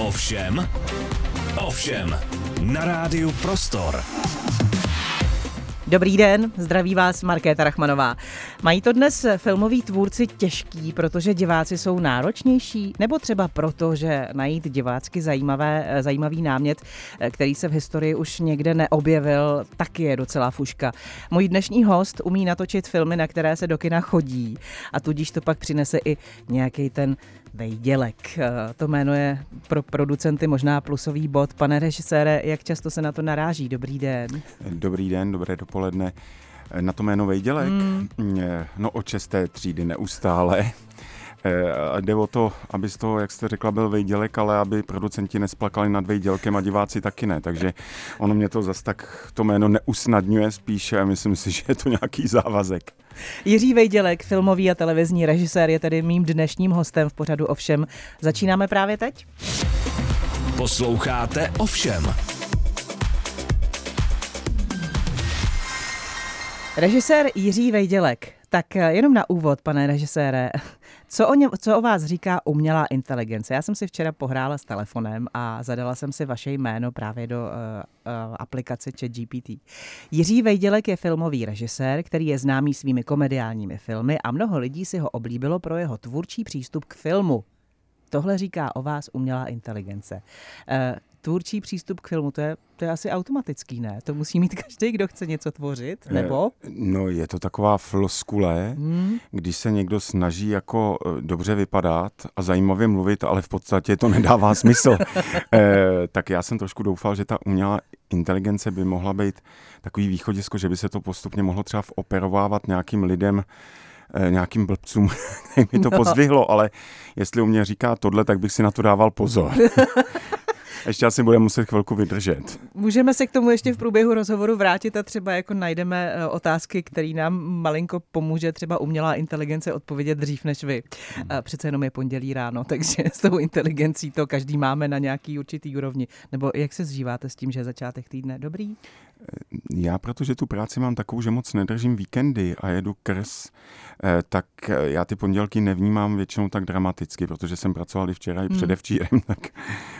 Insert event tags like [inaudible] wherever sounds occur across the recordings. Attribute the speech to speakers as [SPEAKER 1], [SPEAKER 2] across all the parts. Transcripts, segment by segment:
[SPEAKER 1] Ovšem, ovšem, na rádiu Prostor.
[SPEAKER 2] Dobrý den, zdraví vás Markéta Rachmanová. Mají to dnes filmoví tvůrci těžký, protože diváci jsou náročnější, nebo třeba proto, že najít divácky zajímavé, zajímavý námět, který se v historii už někde neobjevil, taky je docela fuška. Můj dnešní host umí natočit filmy, na které se do kina chodí a tudíž to pak přinese i nějaký ten Vejdělek. To jméno je pro producenty možná plusový bod. Pane režisére, jak často se na to naráží? Dobrý den.
[SPEAKER 3] Dobrý den, dobré dopoledne. Na to jméno Vejdělek? Mm. No od česté třídy neustále. E, jde o to, aby z toho, jak jste řekla, byl vejdělek, ale aby producenti nesplakali nad vejdělkem a diváci taky ne. Takže ono mě to zas tak to jméno neusnadňuje spíše a myslím si, [laughs] že je to nějaký závazek.
[SPEAKER 2] Jiří Vejdělek, filmový a televizní režisér, je tedy mým dnešním hostem v pořadu Ovšem. Začínáme právě teď?
[SPEAKER 1] Posloucháte Ovšem.
[SPEAKER 2] Režisér Jiří Vejdělek. Tak jenom na úvod, pane režisére. [laughs] Co o, ně, co o vás říká umělá inteligence? Já jsem si včera pohrála s telefonem a zadala jsem si vaše jméno právě do uh, uh, aplikace ChatGPT. Jiří Vejdělek je filmový režisér, který je známý svými komediálními filmy a mnoho lidí si ho oblíbilo pro jeho tvůrčí přístup k filmu. Tohle říká o vás umělá inteligence. Uh, tvůrčí přístup k filmu, to je, to je asi automatický, ne? To musí mít každý, kdo chce něco tvořit, nebo?
[SPEAKER 3] No, je to taková floskule, hmm. když se někdo snaží jako eh, dobře vypadat a zajímavě mluvit, ale v podstatě to nedává [laughs] smysl. e, tak já jsem trošku doufal, že ta umělá inteligence by mohla být takový východisko, že by se to postupně mohlo třeba operovávat nějakým lidem, eh, nějakým blbcům, [laughs] mi to no. pozdvihlo, ale jestli u mě říká tohle, tak bych si na to dával pozor. [laughs] Ještě asi budeme muset chvilku vydržet.
[SPEAKER 2] Můžeme se k tomu ještě v průběhu rozhovoru vrátit a třeba jako najdeme eh, otázky, které nám malinko pomůže třeba umělá inteligence odpovědět dřív než vy. Hmm. Přece jenom je pondělí ráno, [laughs] takže s tou inteligencí to každý máme na nějaký určitý úrovni. Nebo jak se zžíváte s tím, že je začátek týdne dobrý?
[SPEAKER 3] Já, protože tu práci mám takovou, že moc nedržím víkendy a jedu krs, eh, tak eh, já ty pondělky nevnímám většinou tak dramaticky, protože jsem pracoval i včera i hmm. předevčírem. [laughs] Tak...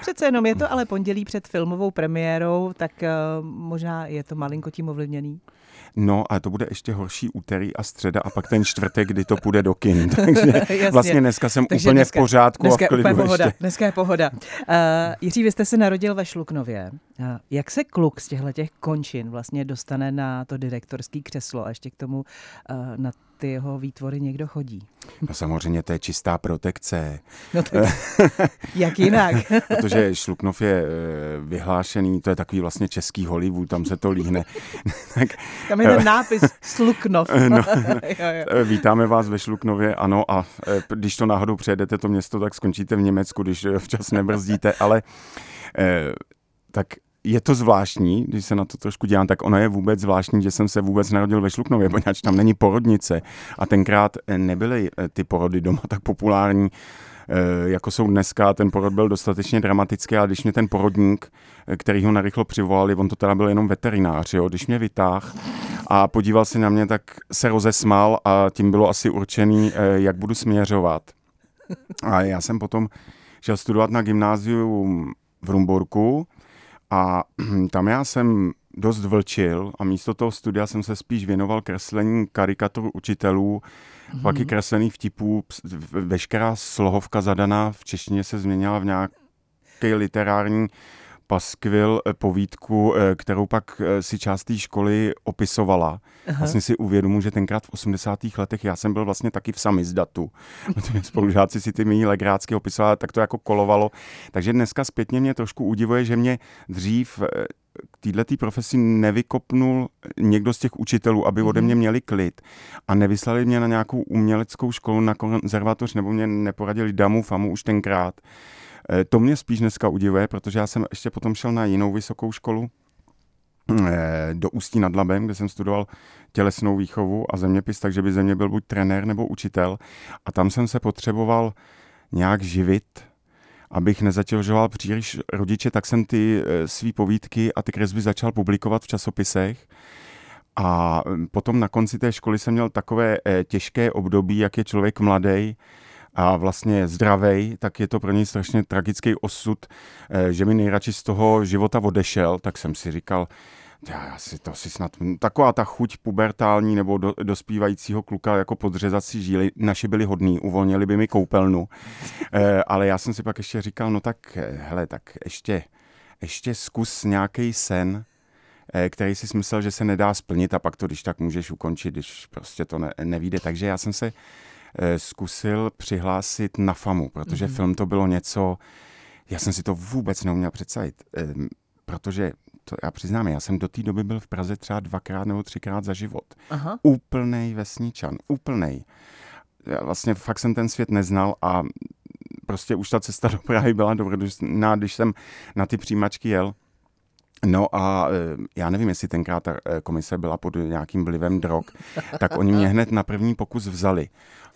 [SPEAKER 2] Přece jenom je to ale pondělí před filmovou premiérou, tak uh, možná je to malinko tím ovlivněný.
[SPEAKER 3] No a to bude ještě horší úterý a středa a pak ten čtvrtek, kdy to půjde do kin. [laughs] Takže [laughs] vlastně dneska jsem Takže úplně dneska, v pořádku
[SPEAKER 2] dneska
[SPEAKER 3] a v klidu
[SPEAKER 2] je pohoda,
[SPEAKER 3] ještě.
[SPEAKER 2] Dneska je pohoda. Uh, Jiří, vy jste se narodil ve Šluknově. Uh, jak se kluk z těchto těch končin vlastně dostane na to direktorský křeslo a ještě k tomu uh, na ty jeho výtvory někdo chodí?
[SPEAKER 3] No samozřejmě to je čistá protekce.
[SPEAKER 2] No tak, [laughs] jak jinak? [laughs]
[SPEAKER 3] Protože Šluknov je vyhlášený, to je takový vlastně český Hollywood, tam se to líhne. [laughs]
[SPEAKER 2] tak, tam je ten nápis Sluknov. no,
[SPEAKER 3] jo. Vítáme vás ve Šluknově, ano, a když to náhodou přejedete to město, tak skončíte v Německu, když včas nebrzdíte, ale tak je to zvláštní, když se na to trošku dělám, tak ono je vůbec zvláštní, že jsem se vůbec narodil ve Šluknově, [laughs] poněvadž tam není porodnice a tenkrát eh, nebyly eh, ty porody doma tak populární, eh, jako jsou dneska. Ten porod byl dostatečně dramatický, ale když mě ten porodník, který ho narychlo přivolali, on to teda byl jenom veterinář, jo, když mě vytáh a podíval se na mě, tak se rozesmál a tím bylo asi určený, jak budu směřovat. A já jsem potom šel studovat na gymnáziu v Rumburku, a [clears throat] tam já jsem dost vlčil a místo toho studia jsem se spíš věnoval kreslení karikatur učitelů, mm-hmm. pak i kreslených vtipů. Veškerá slohovka zadaná v češtině se změnila v nějaký literární paskvil eh, povídku, eh, kterou pak eh, si část té školy opisovala. Aha. Vlastně si uvědomu, že tenkrát v 80. letech já jsem byl vlastně taky v samizdatu. [laughs] Spolužáci si ty mý legrácky opisovali, tak to jako kolovalo. Takže dneska zpětně mě trošku udivuje, že mě dřív k této profesi nevykopnul někdo z těch učitelů, aby ode mě mhm. měli klid a nevyslali mě na nějakou uměleckou školu na konzervatoř nebo mě neporadili damu, famu už tenkrát. Eh, to mě spíš dneska udivuje, protože já jsem ještě potom šel na jinou vysokou školu, eh, do Ústí nad Labem, kde jsem studoval tělesnou výchovu a zeměpis, takže by ze mě byl buď trenér nebo učitel. A tam jsem se potřeboval nějak živit, abych nezatěžoval příliš rodiče, tak jsem ty eh, svý povídky a ty kresby začal publikovat v časopisech. A potom na konci té školy jsem měl takové těžké období, jak je člověk mladý, a vlastně zdravej, tak je to pro něj strašně tragický osud, eh, že mi nejradši z toho života odešel, tak jsem si říkal, já si to si snad, taková ta chuť pubertální nebo do, dospívajícího kluka jako podřezat si žíly, naši byli hodní, uvolnili by mi koupelnu, e, ale já jsem si pak ještě říkal, no tak hele, tak ještě, ještě zkus nějaký sen, který si myslel, že se nedá splnit a pak to když tak můžeš ukončit, když prostě to ne, nevíde. Takže já jsem se zkusil přihlásit na FAMu, protože mm-hmm. film to bylo něco, já jsem si to vůbec neuměl představit, e, protože to já přiznám, já jsem do té doby byl v Praze třeba dvakrát nebo třikrát za život. Aha. Úplnej vesničan, úplnej. Já vlastně fakt jsem ten svět neznal a prostě už ta cesta do Prahy byla dobrodružná, když jsem na ty přijímačky jel. No a e, já nevím, jestli tenkrát ta e, komise byla pod nějakým vlivem drog, tak oni mě hned na první pokus vzali.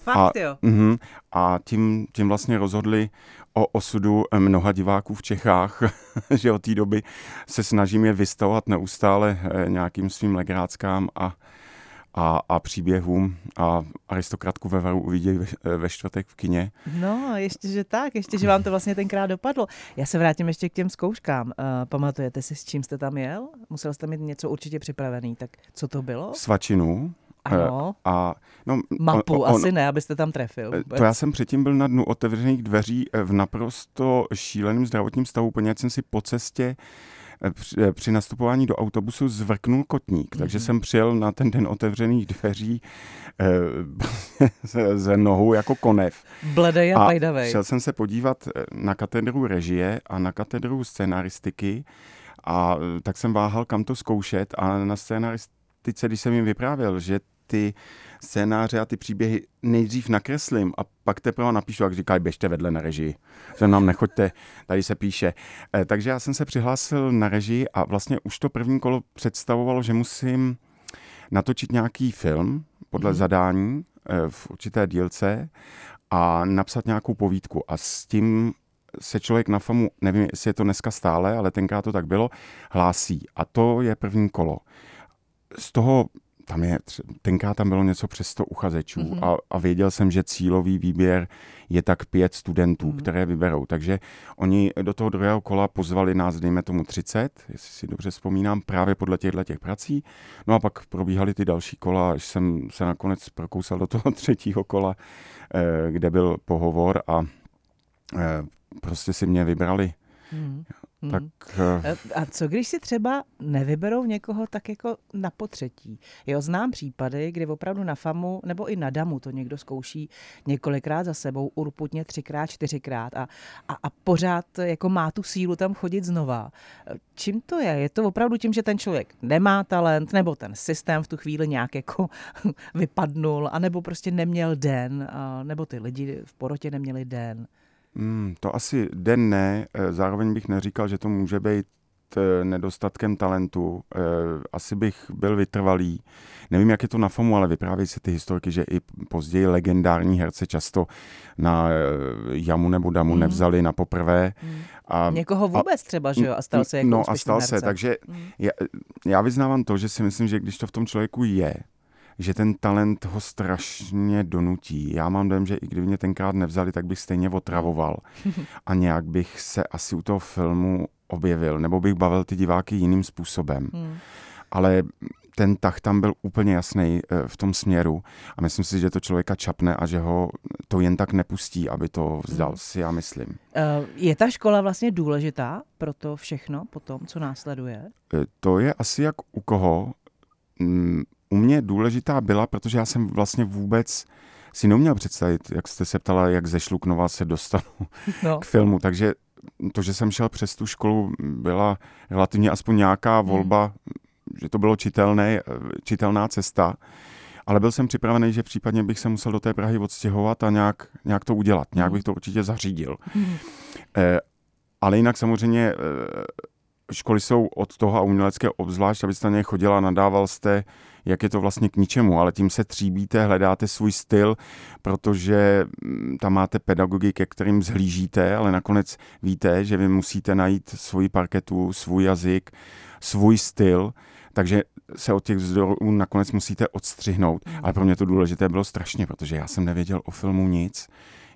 [SPEAKER 2] Fakt a, jo?
[SPEAKER 3] Uh, a tím, tím vlastně rozhodli o osudu mnoha diváků v Čechách, [laughs] že od té doby se snažím je vystavovat neustále eh, nějakým svým legráckám a, a, a příběhům a aristokratku ve varu uvidí ve, eh, ve čtvrtek v kině.
[SPEAKER 2] No, ještě, že tak, ještě, že vám to vlastně tenkrát dopadlo. Já se vrátím ještě k těm zkouškám. Uh, pamatujete si, s čím jste tam jel? Musel jste mít něco určitě připravený, tak co to bylo?
[SPEAKER 3] Svačinu.
[SPEAKER 2] Ano.
[SPEAKER 3] A,
[SPEAKER 2] no, Mapu on, asi ne, abyste tam trefil.
[SPEAKER 3] Vůbec. To já jsem předtím byl na dnu otevřených dveří v naprosto šíleném zdravotním stavu, poněvadž jsem si po cestě při, při nastupování do autobusu zvrknul kotník, mm-hmm. takže jsem přijel na ten den otevřených dveří eh, [laughs] ze nohou jako konev.
[SPEAKER 2] Bledej a, a pajdavej.
[SPEAKER 3] Šel jsem se podívat na katedru režie a na katedru scénaristiky a tak jsem váhal, kam to zkoušet a na scénaristice, když jsem jim vyprávěl, že ty scénáře a ty příběhy nejdřív nakreslím a pak teprve napíšu, jak říkají, běžte vedle na režii. Že nám nechoďte, tady se píše. E, takže já jsem se přihlásil na režii a vlastně už to první kolo představovalo, že musím natočit nějaký film podle mm. zadání e, v určité dílce a napsat nějakou povídku. A s tím se člověk na FAMu, nevím, jestli je to dneska stále, ale tenkrát to tak bylo, hlásí. A to je první kolo. Z toho tam je, tenkrát tam bylo něco přes 100 uchazečů mm-hmm. a, a věděl jsem, že cílový výběr je tak pět studentů, mm-hmm. které vyberou. Takže oni do toho druhého kola pozvali nás, dejme tomu 30, jestli si dobře vzpomínám, právě podle těchto těch prací. No a pak probíhaly ty další kola, až jsem se nakonec prokousal do toho [laughs] třetího kola, eh, kde byl pohovor a eh, prostě si mě vybrali. Mm. Hmm. Tak,
[SPEAKER 2] uh... A co když si třeba nevyberou někoho tak jako na potřetí? Jo, znám případy, kdy opravdu na FAMu nebo i na DAMu to někdo zkouší několikrát za sebou, urputně třikrát, čtyřikrát a, a, a pořád jako má tu sílu tam chodit znova. Čím to je? Je to opravdu tím, že ten člověk nemá talent, nebo ten systém v tu chvíli nějak jako [laughs] vypadnul, anebo prostě neměl den, nebo ty lidi v porotě neměli den?
[SPEAKER 3] Hmm, to asi den ne, eh, zároveň bych neříkal, že to může být eh, nedostatkem talentu. Eh, asi bych byl vytrvalý. Nevím, jak je to na FOMu, ale vyprávějí se ty historky, že i později legendární herce často na jamu nebo damu mm. nevzali na poprvé. Mm.
[SPEAKER 2] A, Někoho vůbec a, třeba, že jo? A stal se jako
[SPEAKER 3] No a stal herce. se, takže mm. já, já vyznávám to, že si myslím, že když to v tom člověku je, že ten talent ho strašně donutí. Já mám dojem, že i kdyby mě tenkrát nevzali, tak bych stejně otravoval. [laughs] A nějak bych se asi u toho filmu objevil, nebo bych bavil ty diváky jiným způsobem. Hmm. Ale ten tah tam byl úplně jasný eh, v tom směru a myslím si, že to člověka čapne a že ho to jen tak nepustí, aby to vzdal hmm. si, já myslím. Eh,
[SPEAKER 2] je ta škola vlastně důležitá pro to všechno potom, co následuje?
[SPEAKER 3] Eh, to je asi jak u koho. U mě důležitá byla, protože já jsem vlastně vůbec si neuměl představit, jak jste se ptala, jak ze Šluknova se dostanu no. k filmu. Takže to, že jsem šel přes tu školu, byla relativně aspoň nějaká hmm. volba, hmm. že to bylo čitelné, čitelná cesta. Ale byl jsem připravený, že případně bych se musel do té Prahy odstěhovat a nějak, nějak to udělat. Nějak hmm. bych to určitě zařídil. Hmm. Eh, ale jinak samozřejmě eh, školy jsou od toho a umělecké obzvlášť, abyste na ně chodila, nadával jste, jak je to vlastně k ničemu, ale tím se tříbíte, hledáte svůj styl, protože mm, tam máte pedagogy, ke kterým zhlížíte, ale nakonec víte, že vy musíte najít svoji parketu, svůj jazyk, svůj styl, takže se od těch vzdorů nakonec musíte odstřihnout. Mm. Ale pro mě to důležité bylo strašně, protože já jsem nevěděl o filmu nic.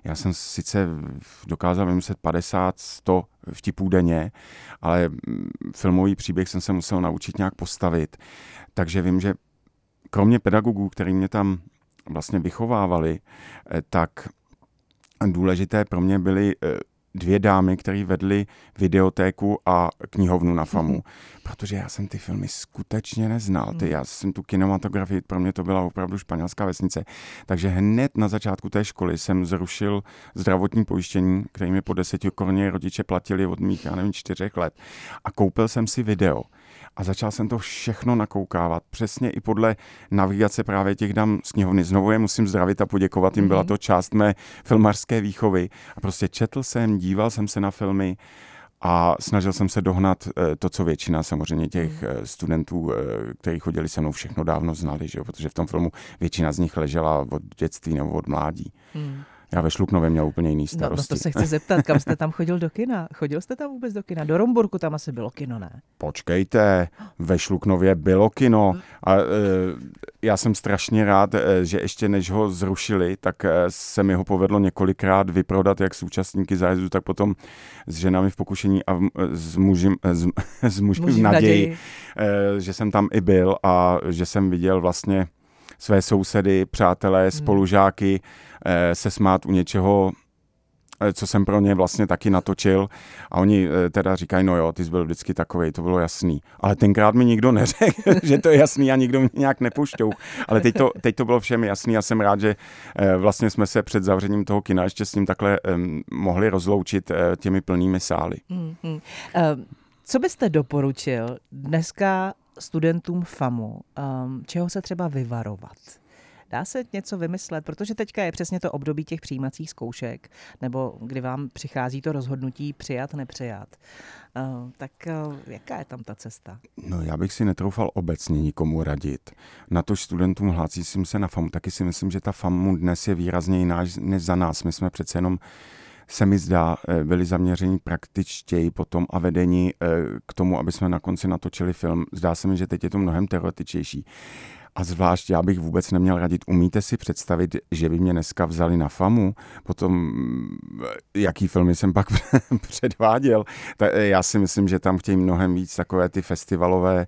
[SPEAKER 3] já jsem sice dokázal vymyslet 50, 100 vtipů denně, ale mm, filmový příběh jsem se musel naučit nějak postavit. Takže vím, že kromě pedagogů, který mě tam vlastně vychovávali, eh, tak důležité pro mě byly eh, dvě dámy, které vedly videotéku a knihovnu na FAMu, mhm. protože já jsem ty filmy skutečně neznal. Ty, mhm. já jsem tu kinematografii, pro mě to byla opravdu španělská vesnice. Takže hned na začátku té školy jsem zrušil zdravotní pojištění, které mi po deseti koruně rodiče platili od mých, já nevím, čtyřech let. A koupil jsem si video a začal jsem to všechno nakoukávat. Přesně i podle navigace právě těch dám z knihovny. Znovu je musím zdravit a poděkovat jim, byla mhm. to část mé filmařské výchovy. A prostě četl jsem, díval jsem se na filmy a snažil jsem se dohnat eh, to, co většina samozřejmě těch mhm. eh, studentů, eh, kteří chodili se mnou, všechno dávno znali, že jo? protože v tom filmu většina z nich ležela od dětství nebo od mládí. Hmm. Já ve Šluknově měl úplně jiný starosti.
[SPEAKER 2] No, no to se chci zeptat, kam jste tam [laughs] chodil do kina? Chodil jste tam vůbec do kina? Do Romburku tam asi bylo kino, ne?
[SPEAKER 3] Počkejte, ve Šluknově bylo kino a e, já jsem strašně rád, e, že ještě než ho zrušili, tak e, se mi ho povedlo několikrát vyprodat jak s účastníky zájezdu, tak potom s ženami v pokušení a v, s muži, s, [laughs] s muži v naději, e, že jsem tam i byl a že jsem viděl vlastně své sousedy, přátelé, hmm. spolužáky eh, se smát u něčeho, eh, co jsem pro ně vlastně taky natočil a oni eh, teda říkají, no jo, ty jsi byl vždycky takový, to bylo jasný. Ale tenkrát mi nikdo neřekl, [laughs] že to je jasný a nikdo mě nějak nepušťou. Ale teď to, teď to bylo všem jasný a jsem rád, že vlastně jsme se před zavřením toho kina ještě s ním takhle mohli rozloučit těmi plnými sály. Hmm, hmm. Uh,
[SPEAKER 2] co byste doporučil dneska studentům FAMu, um, čeho se třeba vyvarovat? Dá se něco vymyslet, protože teďka je přesně to období těch přijímacích zkoušek, nebo kdy vám přichází to rozhodnutí přijat, nepřijat. Uh, tak uh, jaká je tam ta cesta?
[SPEAKER 3] No já bych si netroufal obecně nikomu radit. Na to studentům hlásím se na FAMu, taky si myslím, že ta FAMu dnes je výrazně jiná než za nás. My jsme přece jenom se mi zdá, eh, byli zaměření praktičtěji potom a vedení eh, k tomu, aby jsme na konci natočili film. Zdá se mi, že teď je to mnohem teoretičtější. A zvlášť já bych vůbec neměl radit. Umíte si představit, že by mě dneska vzali na famu, potom eh, jaký filmy jsem pak [laughs] předváděl. Já si myslím, že tam chtějí mnohem víc takové ty festivalové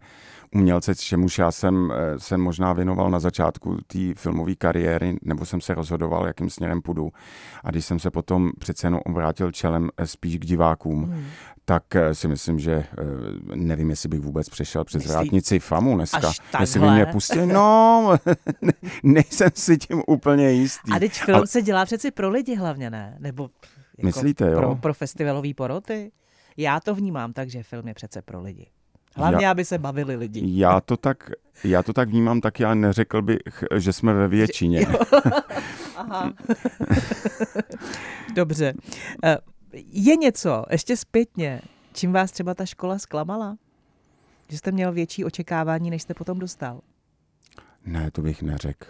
[SPEAKER 3] umělce, čemuž já jsem se možná věnoval na začátku té filmové kariéry, nebo jsem se rozhodoval, jakým směrem půjdu. A když jsem se potom přece jenom obrátil čelem eh, spíš k divákům, hmm. tak eh, si myslím, že eh, nevím, jestli bych vůbec přešel přes Myslí... vrátnici FAMu dneska. Jestli by mě pustili, no, [laughs] nejsem si tím úplně jistý.
[SPEAKER 2] A teď film Ale... se dělá přeci pro lidi hlavně, ne? Nebo
[SPEAKER 3] jako Myslíte, jo?
[SPEAKER 2] Pro, pro festivalový poroty? Já to vnímám tak, že film je přece pro lidi. Hlavně, já, aby se bavili lidi.
[SPEAKER 3] Já to tak, já to tak vnímám, tak já neřekl bych, že jsme ve většině. [laughs] Aha.
[SPEAKER 2] Dobře. Eh, je něco, ještě zpětně, čím vás třeba ta škola zklamala? Že jste měl větší očekávání, než jste potom dostal?
[SPEAKER 3] Ne, to bych neřekl.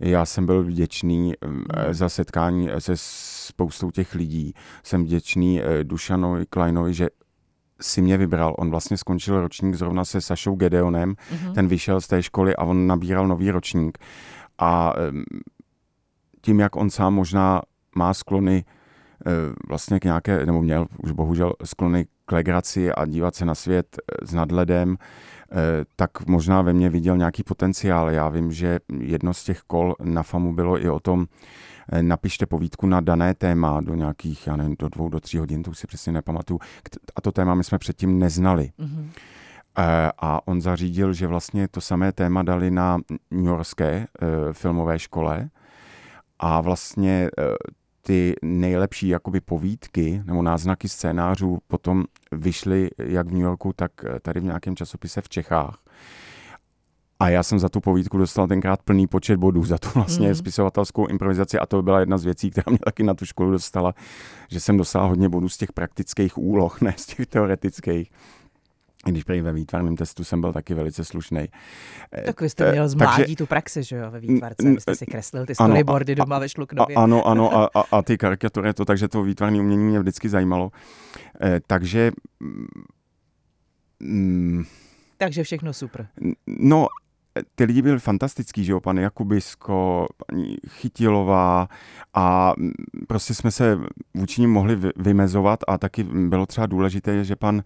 [SPEAKER 3] Já jsem byl vděčný eh, hmm. za setkání se spoustou těch lidí. Jsem vděčný eh, Dušanovi Kleinovi, že si mě vybral. On vlastně skončil ročník zrovna se Sašou Gedeonem, mm-hmm. ten vyšel z té školy a on nabíral nový ročník. A tím, jak on sám možná má sklony eh, vlastně k nějaké, nebo měl už bohužel sklony k legraci a dívat se na svět eh, s nadhledem, eh, tak možná ve mně viděl nějaký potenciál. Já vím, že jedno z těch kol na FAMu bylo i o tom, Eh, napište povídku na dané téma do nějakých, já nevím, do dvou, do tří hodin, to už si přesně nepamatuju. A to téma my jsme předtím neznali. Mm-hmm. A on zařídil, že vlastně to samé téma dali na New Yorkské eh, filmové škole a vlastně ty nejlepší jakoby povídky nebo náznaky scénářů potom vyšly jak v New Yorku, tak tady v nějakém časopise v Čechách. A já jsem za tu povídku dostal tenkrát plný počet bodů, za tu vlastně mm. spisovatelskou improvizaci a to byla jedna z věcí, [laughs] která mě taky na tu školu dostala, že jsem dostal hodně bodů z těch praktických úloh, ne z těch teoretických. I když prý ve výtvarném testu jsem byl taky velice slušný.
[SPEAKER 2] Eh, tak vy jste měl z mládí tu praxi, že jo, ve výtvarce. Vy jste si kreslil ty storyboardy doma ve Šluknově.
[SPEAKER 3] Ano, ano, [laughs] a, a, a ty karikatury, to, takže to výtvarné umění mě vždycky zajímalo. Eh, takže...
[SPEAKER 2] Mm, takže všechno super.
[SPEAKER 3] No, ty lidi byli fantastický, že jo, pan Jakubisko, paní Chytilová a mm, prostě jsme se vůči ním mohli vymezovat a taky bylo třeba důležité, že pan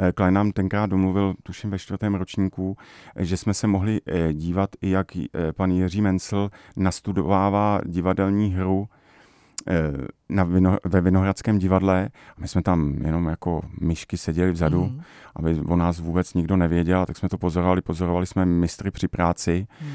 [SPEAKER 3] eh, Klein nám tenkrát domluvil, tuším ve čtvrtém ročníku, že jsme se mohli eh, dívat i jak pan Jiří Mencel nastudovává divadelní hru Eh, na vino, ve Vinohradském divadle a my jsme tam jenom jako myšky seděli vzadu, mm. aby o nás vůbec nikdo nevěděl, tak jsme to pozorovali, pozorovali jsme mistry při práci, mm.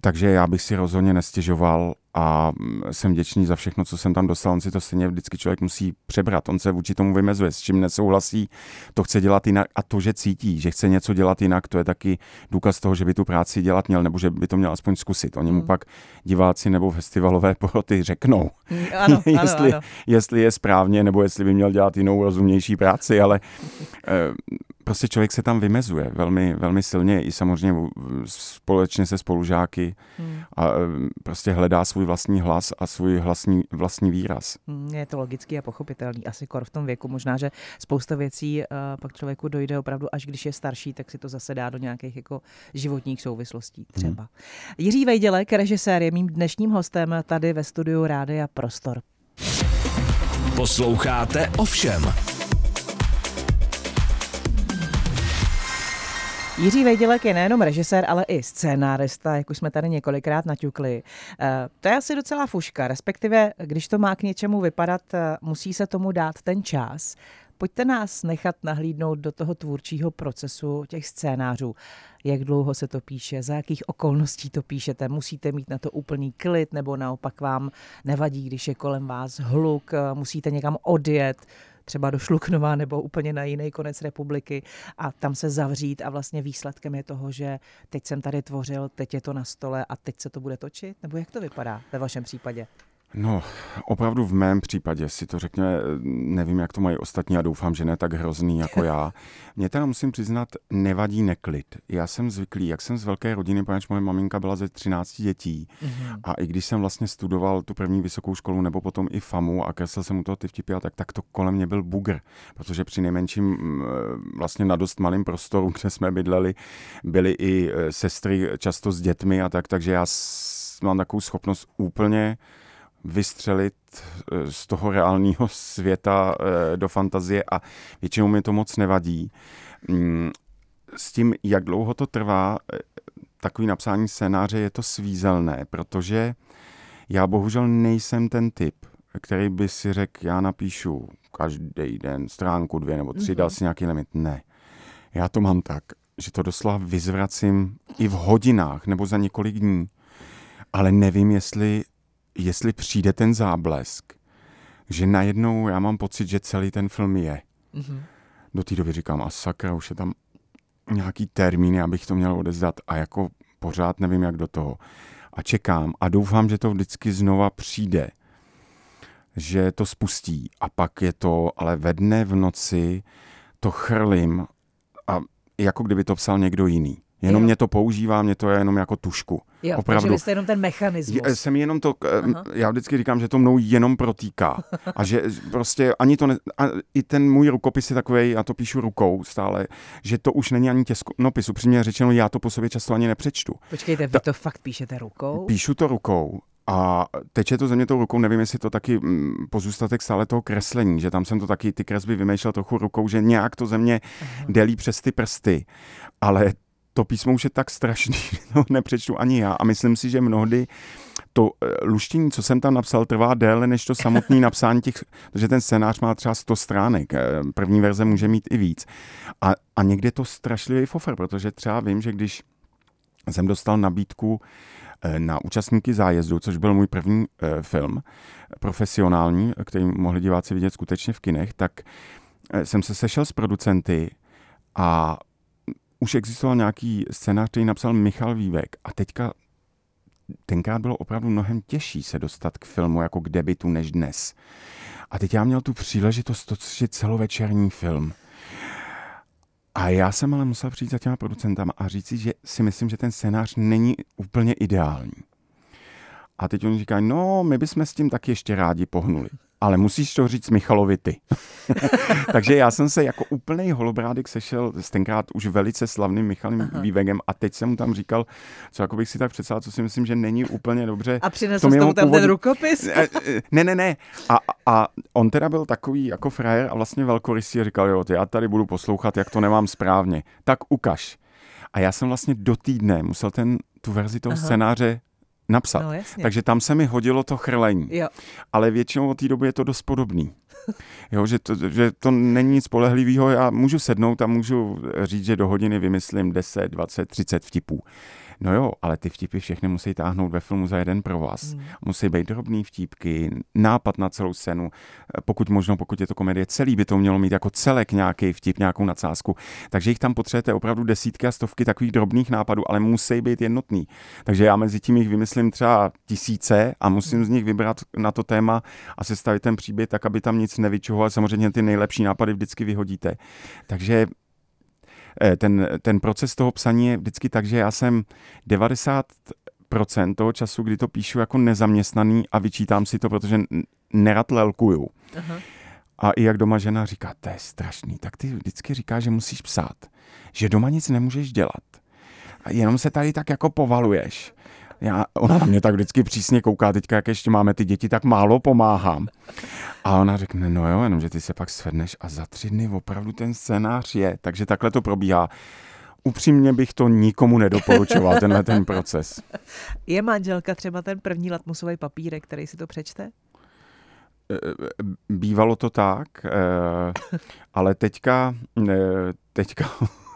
[SPEAKER 3] takže já bych si rozhodně nestěžoval a jsem vděčný za všechno, co jsem tam dostal. On si to stejně vždycky člověk musí přebrat. On se vůči tomu vymezuje, s čím nesouhlasí, to chce dělat jinak a to, že cítí, že chce něco dělat jinak, to je taky důkaz toho, že by tu práci dělat měl, nebo že by to měl aspoň zkusit. Oni mu hmm. pak diváci nebo festivalové [laughs] poroty řeknou,
[SPEAKER 2] hmm, ano, [laughs]
[SPEAKER 3] jestli,
[SPEAKER 2] ano, ano.
[SPEAKER 3] jestli je správně, nebo jestli by měl dělat jinou rozumnější práci, ale eh, prostě člověk se tam vymezuje velmi, velmi silně i samozřejmě společně se spolužáky hmm. a eh, prostě hledá svůj vlastní hlas a svůj vlastní, vlastní výraz.
[SPEAKER 2] Hmm, je to logický a pochopitelný. Asi kor v tom věku. Možná, že spousta věcí uh, pak člověku dojde opravdu, až když je starší, tak si to zase dá do nějakých jako životních souvislostí třeba. Hmm. Jiří Vejdělek, režisér, je mým dnešním hostem tady ve studiu Rádia Prostor.
[SPEAKER 1] Posloucháte ovšem.
[SPEAKER 2] Jiří Vejdělek je nejenom režisér, ale i scénárista, jak už jsme tady několikrát naťukli. Eh, to je asi docela fuška, respektive když to má k něčemu vypadat, eh, musí se tomu dát ten čas. Pojďte nás nechat nahlídnout do toho tvůrčího procesu těch scénářů. Jak dlouho se to píše, za jakých okolností to píšete, musíte mít na to úplný klid, nebo naopak vám nevadí, když je kolem vás hluk, eh, musíte někam odjet třeba do Šluknova nebo úplně na jiný konec republiky a tam se zavřít a vlastně výsledkem je toho, že teď jsem tady tvořil, teď je to na stole a teď se to bude točit? Nebo jak to vypadá ve vašem případě?
[SPEAKER 3] No, opravdu v mém případě si to řekne, nevím, jak to mají ostatní a doufám, že ne tak hrozný jako [laughs] já. Mně teda musím přiznat, nevadí neklid. Já jsem zvyklý, jak jsem z velké rodiny, protože moje maminka byla ze 13 dětí mm-hmm. a i když jsem vlastně studoval tu první vysokou školu nebo potom i FAMu a kreslil jsem u toho ty vtipy, tak, tak to kolem mě byl bugr, protože při nejmenším mm, vlastně na dost malém prostoru, [laughs] kde jsme bydleli, byly i e, sestry často s dětmi a tak, takže já mám takovou schopnost úplně vystřelit eh, z toho reálného světa eh, do fantazie a většinou mi to moc nevadí. Mm, s tím, jak dlouho to trvá, eh, takový napsání scénáře je to svízelné, protože já bohužel nejsem ten typ, který by si řekl, já napíšu každý den stránku dvě nebo tři, mm-hmm. dal si nějaký limit. Ne. Já to mám tak, že to doslova vyzvracím i v hodinách nebo za několik dní, ale nevím, jestli jestli přijde ten záblesk, že najednou já mám pocit, že celý ten film je. Mm-hmm. Do té doby říkám, a sakra, už je tam nějaký termíny, abych to měl odezdat a jako pořád nevím, jak do toho. A čekám a doufám, že to vždycky znova přijde, že to spustí a pak je to, ale ve dne v noci to chrlím a jako kdyby to psal někdo jiný. Jenom jo. mě to používá, mě to je jenom jako tušku.
[SPEAKER 2] Jo, Opravdu. takže jste jenom ten mechanismus.
[SPEAKER 3] Je, jsem jenom to, eh, Aha. já vždycky říkám, že to mnou jenom protýká. [laughs] a že prostě ani to, ne, a i ten můj rukopis je takový, já to píšu rukou stále, že to už není ani těskonopis. Upřímně řečeno, já to po sobě často ani nepřečtu.
[SPEAKER 2] Počkejte, vy Ta, to fakt píšete rukou?
[SPEAKER 3] Píšu to rukou. A teče to ze mě tou rukou, nevím, jestli to taky mm, pozůstatek stále toho kreslení, že tam jsem to taky ty kresby vymýšlel trochu rukou, že nějak to ze mě Aha. delí přes ty prsty. Ale to písmo už je tak strašný, [laughs] to nepřečtu ani já a myslím si, že mnohdy to eh, luštění, co jsem tam napsal, trvá déle než to samotné [laughs] napsání těch, protože ten scénář má třeba 100 stránek, eh, první verze může mít i víc. A, a někdy to strašlivý fofer, protože třeba vím, že když jsem dostal nabídku eh, na účastníky zájezdu, což byl můj první film profesionální, který mohli diváci vidět skutečně v kinech, tak jsem se sešel s producenty a už existoval nějaký scénář, který napsal Michal Vývek a teďka tenkrát bylo opravdu mnohem těžší se dostat k filmu jako k debitu než dnes. A teď já měl tu příležitost točit celovečerní film. A já jsem ale musel přijít za těma producentama a říct si, že si myslím, že ten scénář není úplně ideální. A teď oni říkají, no, my bychom s tím taky ještě rádi pohnuli. Ale musíš to říct Michalovi ty. [laughs] Takže já jsem se jako úplný holobrádek sešel s tenkrát už velice slavným Michalem Aha. Vývegem a teď jsem mu tam říkal, co jako bych si tak představil, co si myslím, že není úplně dobře.
[SPEAKER 2] A přinesl jsi tam ten rukopis?
[SPEAKER 3] Ne, ne, ne. A, a on teda byl takový jako frajer a vlastně velkorysý a říkal, jo, ty, já tady budu poslouchat, jak to nemám správně. Tak ukaž. A já jsem vlastně do týdne musel ten, tu verzi toho Aha. scénáře napsat. No, Takže tam se mi hodilo to chrlení.
[SPEAKER 2] Jo.
[SPEAKER 3] Ale většinou od té doby je to dost podobný. [laughs] Jo, že, to, že to není nic spolehlivého. Já můžu sednout a můžu říct, že do hodiny vymyslím 10, 20, 30 vtipů. No jo, ale ty vtipy všechny musí táhnout ve filmu za jeden pro vás. Hmm. Musí být drobný vtípky, nápad na celou scénu, pokud možno, pokud je to komedie, celý by to mělo mít jako celek nějaký vtip, nějakou nadsázku. Takže jich tam potřebujete opravdu desítky a stovky takových drobných nápadů, ale musí být jednotný. Takže já mezi tím jich vymyslím třeba tisíce a musím hmm. z nich vybrat na to téma a sestavit ten příběh tak, aby tam nic nevyčuhoval. Samozřejmě ty nejlepší nápady vždycky vyhodíte. Takže ten, ten proces toho psaní je vždycky tak, že já jsem 90 procent toho času, kdy to píšu jako nezaměstnaný a vyčítám si to, protože nerad lelkuju. Aha. A i jak doma žena říká, to je strašný, tak ty vždycky říká, že musíš psát, že doma nic nemůžeš dělat. A jenom se tady tak jako povaluješ já, ona na mě tak vždycky přísně kouká, teďka jak ještě máme ty děti, tak málo pomáhám. A ona řekne, no jo, jenom, že ty se pak svedneš a za tři dny opravdu ten scénář je. Takže takhle to probíhá. Upřímně bych to nikomu nedoporučoval, tenhle ten proces. [laughs]
[SPEAKER 2] Je manželka třeba ten první latmusový papírek, který si to přečte?
[SPEAKER 3] Eh, bývalo to tak, eh, ale teďka, teďka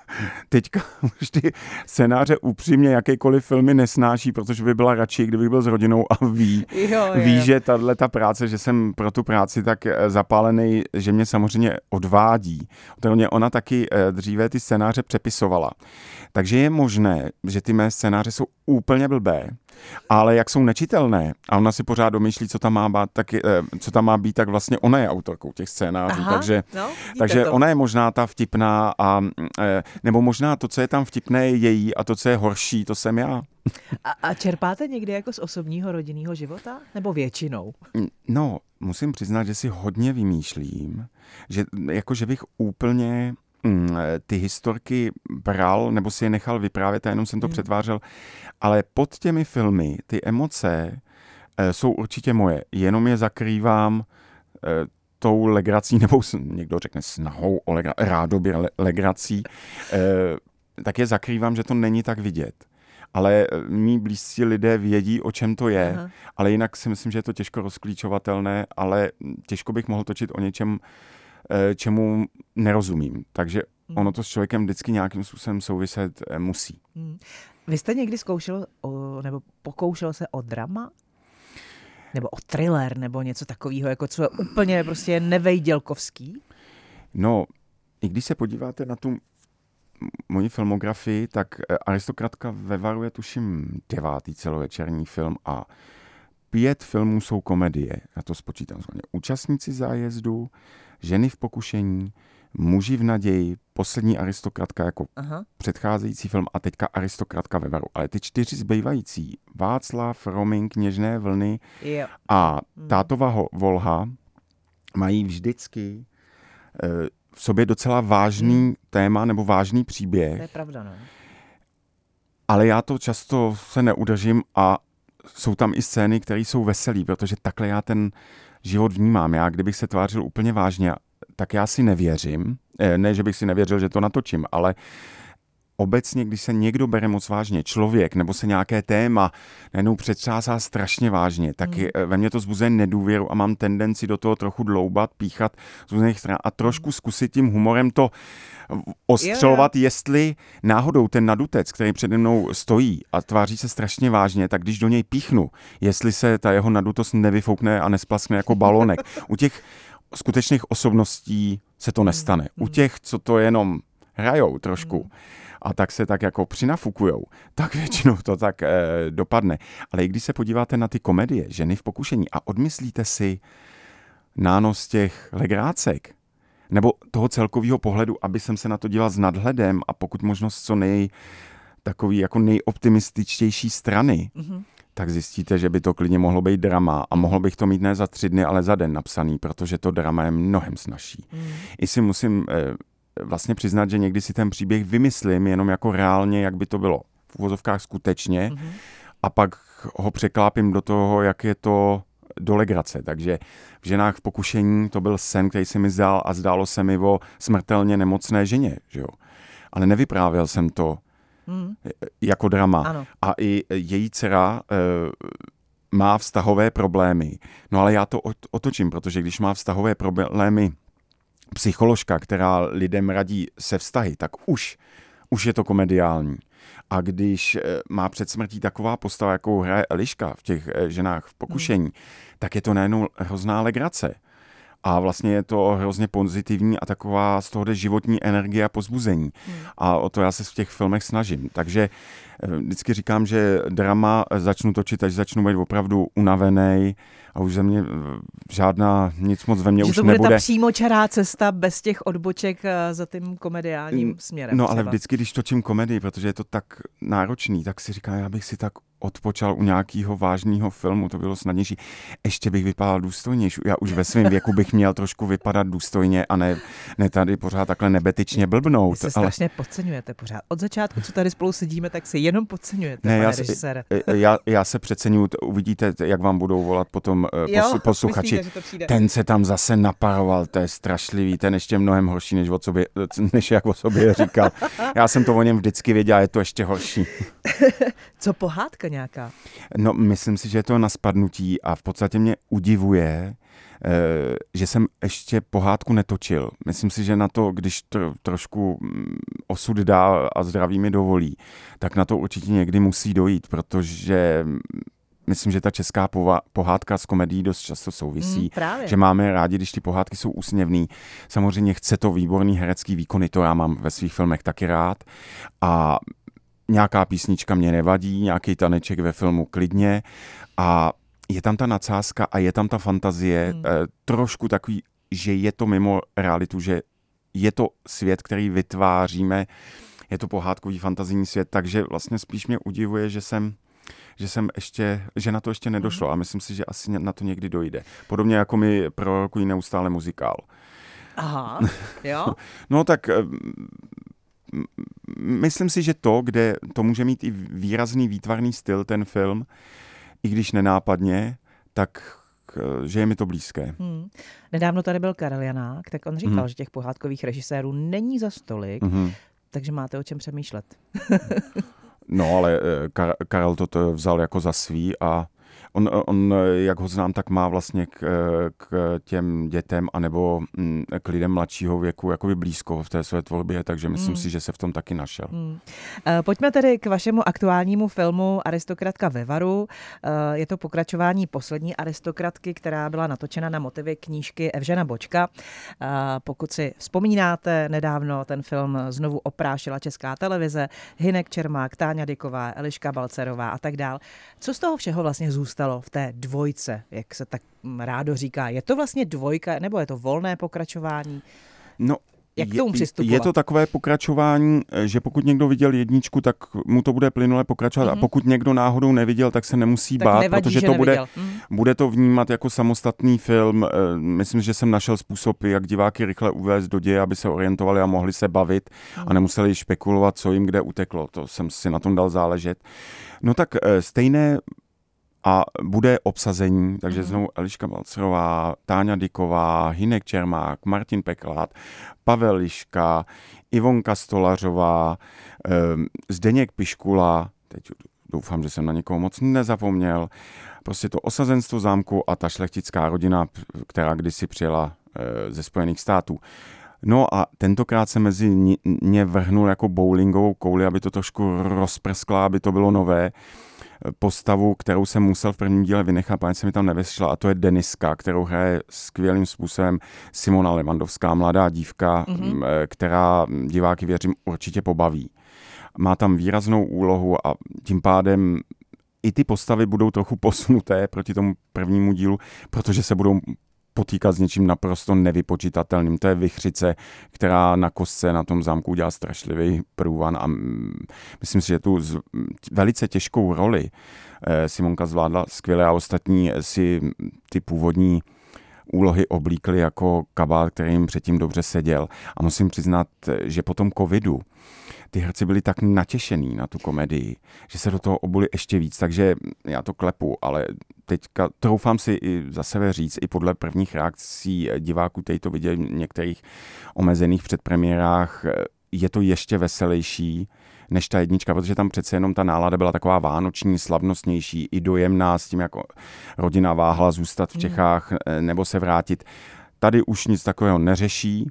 [SPEAKER 3] [laughs] teďka už ty scénáře upřímně jakýkoliv filmy nesnáší, protože by byla radši, kdybych byl s rodinou a ví, jo, jo. ví že tahle ta práce, že jsem pro tu práci tak eh, zapálený, že mě samozřejmě odvádí. Takže ona taky eh, dříve ty scénáře přepisovala. Takže je možné, že ty mé scénáře jsou úplně blbé, ale jak jsou nečitelné a ona si pořád domýšlí, co tam má být, tak, eh, co tam má být, tak vlastně ona je autorkou těch scénářů. Aha, takže no, takže ona je možná ta vtipná, a, nebo možná to, co je tam vtipné, je její a to, co je horší, to jsem já.
[SPEAKER 2] A, a čerpáte někdy jako z osobního rodinného života? Nebo většinou?
[SPEAKER 3] No, musím přiznat, že si hodně vymýšlím, že jako, že bych úplně Mm, ty historky bral nebo si je nechal vyprávět a jenom jsem to hmm. přetvářel, ale pod těmi filmy ty emoce e, jsou určitě moje, jenom je zakrývám e, tou legrací, nebo někdo řekne snahou o legra, rádoby legrací, e, tak je zakrývám, že to není tak vidět. Ale mý blízcí lidé vědí, o čem to je, Aha. ale jinak si myslím, že je to těžko rozklíčovatelné, ale těžko bych mohl točit o něčem, Eh, čemu nerozumím. Takže hmm. ono to s člověkem vždycky nějakým způsobem souviset eh, musí. Hmm.
[SPEAKER 2] Vy jste někdy zkoušel o, nebo pokoušel se o drama? Nebo o thriller, nebo něco takového, jako co je úplně prostě nevejdělkovský?
[SPEAKER 3] No, i když se podíváte na tu moji filmografii, tak eh, Aristokratka ve Varu je tuším devátý celovečerní film a pět filmů jsou komedie. Já to spočítám. Účastníci zájezdu, Ženy v pokušení, Muži v naději, poslední aristokratka jako Aha. předcházející film a teďka aristokratka ve varu. Ale ty čtyři zbývající, Václav, Romink, Kněžné vlny jo. a hmm. Tátova Volha, mají vždycky e, v sobě docela vážný hmm. téma nebo vážný příběh.
[SPEAKER 2] To je pravda, no.
[SPEAKER 3] Ale já to často se neudržím a jsou tam i scény, které jsou veselé, protože takhle já ten život vnímám. Já, kdybych se tvářil úplně vážně, tak já si nevěřím. Eh, ne, že bych si nevěřil, že to natočím, ale obecně, když se někdo bere moc vážně, člověk nebo se nějaké téma najednou přetřásá strašně vážně, tak mm. ve mně to zbuzuje nedůvěru a mám tendenci do toho trochu dloubat, píchat z různých stran a trošku zkusit tím humorem to ostřelovat, jestli náhodou ten nadutec, který přede mnou stojí a tváří se strašně vážně, tak když do něj píchnu, jestli se ta jeho nadutost nevyfoukne a nesplaskne jako balonek. U těch skutečných osobností se to nestane. U mm. těch, co to jenom hrajou trošku, mm. a tak se tak jako přinafukujou, tak většinou to tak e, dopadne. Ale i když se podíváte na ty komedie, ženy v pokušení a odmyslíte si nános těch legrácek, nebo toho celkového pohledu, aby jsem se na to díval s nadhledem a pokud možnost co nej, takový jako nejoptimističtější strany, mm-hmm. Tak zjistíte, že by to klidně mohlo být drama a mohl bych to mít ne za tři dny, ale za den napsaný, protože to drama je mnohem snažší. Mm. I si musím eh, vlastně přiznat, že někdy si ten příběh vymyslím jenom jako reálně, jak by to bylo v uvozovkách skutečně mm. a pak ho překlápím do toho, jak je to do legrace. Takže v ženách v pokušení to byl sen, který se mi zdál a zdálo se mi o smrtelně nemocné ženě. Že jo? Ale nevyprávěl jsem to hmm. jako drama.
[SPEAKER 2] Ano.
[SPEAKER 3] A i její dcera e, má vztahové problémy. No ale já to otočím, protože když má vztahové problémy psycholožka, která lidem radí se vztahy, tak už, už je to komediální. A když eh, má před smrtí taková postava, jakou hraje Eliška v těch eh, ženách v pokušení, hmm. tak je to najednou hrozná legrace. A vlastně je to hrozně pozitivní a taková z toho jde životní energie a pozbuzení. Hmm. A o to já se v těch filmech snažím. Takže vždycky říkám, že drama začnu točit, až začnu být opravdu unavený, a už ze mě eh, žádná, nic moc ve mně
[SPEAKER 2] že
[SPEAKER 3] už
[SPEAKER 2] to bude
[SPEAKER 3] nebude.
[SPEAKER 2] ta přímočará cesta bez těch odboček eh, za tím komediálním směrem.
[SPEAKER 3] No třeba. ale vždycky, když točím komedii, protože je to tak náročný, tak si říkám, já bych si tak odpočal u nějakého vážného filmu, to bylo snadnější. Ještě bych vypadal důstojnější. Já už ve svém věku bych měl trošku vypadat důstojně a ne, ne tady pořád takhle nebetičně blbnout. Vy
[SPEAKER 2] se ale... strašně podceňujete pořád. Od začátku, co tady spolu sedíme, tak si jenom podceňujete,
[SPEAKER 3] ne,
[SPEAKER 2] já,
[SPEAKER 3] se, já, já se přeceňuju, uvidíte, jak vám budou volat potom uh, jo, posluchači. Myslíte, ten se tam zase naparoval, to je strašlivý, ten ještě mnohem horší, než, o sobě, [laughs] než jak o sobě říkal. Já jsem to o něm vždycky věděl, je to ještě horší. [laughs]
[SPEAKER 2] co pohádka nějaká?
[SPEAKER 3] No, myslím si, že je to na spadnutí a v podstatě mě udivuje, že jsem ještě pohádku netočil. Myslím si, že na to, když tro, trošku mm, osud dá a zdraví mi dovolí, tak na to určitě někdy musí dojít, protože mm, myslím, že ta česká pohádka s komedií dost často souvisí.
[SPEAKER 2] Mm,
[SPEAKER 3] že máme rádi, když ty pohádky jsou úsměvný. Samozřejmě chce to výborný herecký výkony, to já mám ve svých filmech taky rád. A nějaká písnička mě nevadí, nějaký taneček ve filmu klidně a je tam ta nadsázka a je tam ta fantazie, hmm. eh, trošku takový, že je to mimo realitu, že je to svět, který vytváříme, je to pohádkový fantazijní svět, takže vlastně spíš mě udivuje, že jsem že jsem ještě, že na to ještě nedošlo hmm. a myslím si, že asi na to někdy dojde. Podobně jako mi prorokují neustále muzikál.
[SPEAKER 2] Aha, [laughs] jo?
[SPEAKER 3] no tak eh, myslím si, že to, kde to může mít i výrazný výtvarný styl, ten film, i když nenápadně, tak že je mi to blízké. Hmm.
[SPEAKER 2] Nedávno tady byl Karel Janák, tak on říkal, hmm. že těch pohádkových režisérů není za stolik, hmm. takže máte o čem přemýšlet.
[SPEAKER 3] no, ale eh, Karel to vzal jako za svý a On, on, jak ho znám, tak má vlastně k, k těm dětem anebo mm, k lidem mladšího věku jakoby blízko v té své tvorbě, takže myslím hmm. si, že se v tom taky našel. Hmm.
[SPEAKER 2] Pojďme tedy k vašemu aktuálnímu filmu Aristokratka ve Varu. Eh, je to pokračování poslední aristokratky, která byla natočena na motivy knížky Evžena Bočka. Eh, pokud si vzpomínáte, nedávno ten film znovu oprášila Česká televize, Hinek Čermák, Táňa Dyková, Eliška Balcerová a tak dál. Co z toho všeho vlastně zůstalo? Stalo v té dvojce, jak se tak rádo říká. Je to vlastně dvojka, nebo je to volné pokračování?
[SPEAKER 3] No,
[SPEAKER 2] jak k tomu přistupovat?
[SPEAKER 3] Je to takové pokračování, že pokud někdo viděl jedničku, tak mu to bude plynule pokračovat mm-hmm. a mhm. pokud někdo náhodou neviděl, tak se nemusí
[SPEAKER 2] tak
[SPEAKER 3] bát,
[SPEAKER 2] nevadí,
[SPEAKER 3] protože
[SPEAKER 2] to
[SPEAKER 3] bude, mm. bude to vnímat jako samostatný film. Eh, myslím, že jsem našel způsob, jak diváky rychle uvést do děje, aby se orientovali a mohli se bavit mm. a mhm. nemuseli špekulovat, co jim kde uteklo. To jsem si na tom dal záležet. No tak eh, stejné a bude obsazení, takže mm. znovu Eliška Balcerová, Táňa Dyková, Hinek Čermák, Martin Peklát, Pavel Liška, Ivonka Stolařová, um, Zdeněk Piškula, teď doufám, že jsem na někoho moc nezapomněl, prostě to osazenstvo zámku a ta šlechtická rodina, která kdysi přijela e, ze Spojených států. No a tentokrát se mezi ně vrhnul jako bowlingovou kouli, aby to trošku rozprskla, aby to bylo nové postavu, kterou jsem musel v prvním díle vynechat, protože se mi tam nevešla, a to je Deniska, kterou hraje skvělým způsobem Simona Levandovská, mladá dívka, mm-hmm. která diváky, věřím, určitě pobaví. Má tam výraznou úlohu a tím pádem i ty postavy budou trochu posunuté proti tomu prvnímu dílu, protože se budou potýkat s něčím naprosto nevypočitatelným. To je vychřice, která na kostce na tom zámku udělá strašlivý průvan a myslím si, že tu velice těžkou roli eh, Simonka zvládla skvěle a ostatní si ty původní úlohy oblíkli jako kabát, který jim předtím dobře seděl. A musím přiznat, že po tom covidu ty herci byli tak natěšený na tu komedii, že se do toho obuli ještě víc, takže já to klepu, ale teďka troufám si i za sebe říct, i podle prvních reakcí diváků, kteří to viděli v některých omezených předpremiérách, je to ještě veselější než ta jednička, protože tam přece jenom ta nálada byla taková vánoční, slavnostnější, i dojemná s tím, jako rodina váhla zůstat v hmm. Čechách nebo se vrátit. Tady už nic takového neřeší,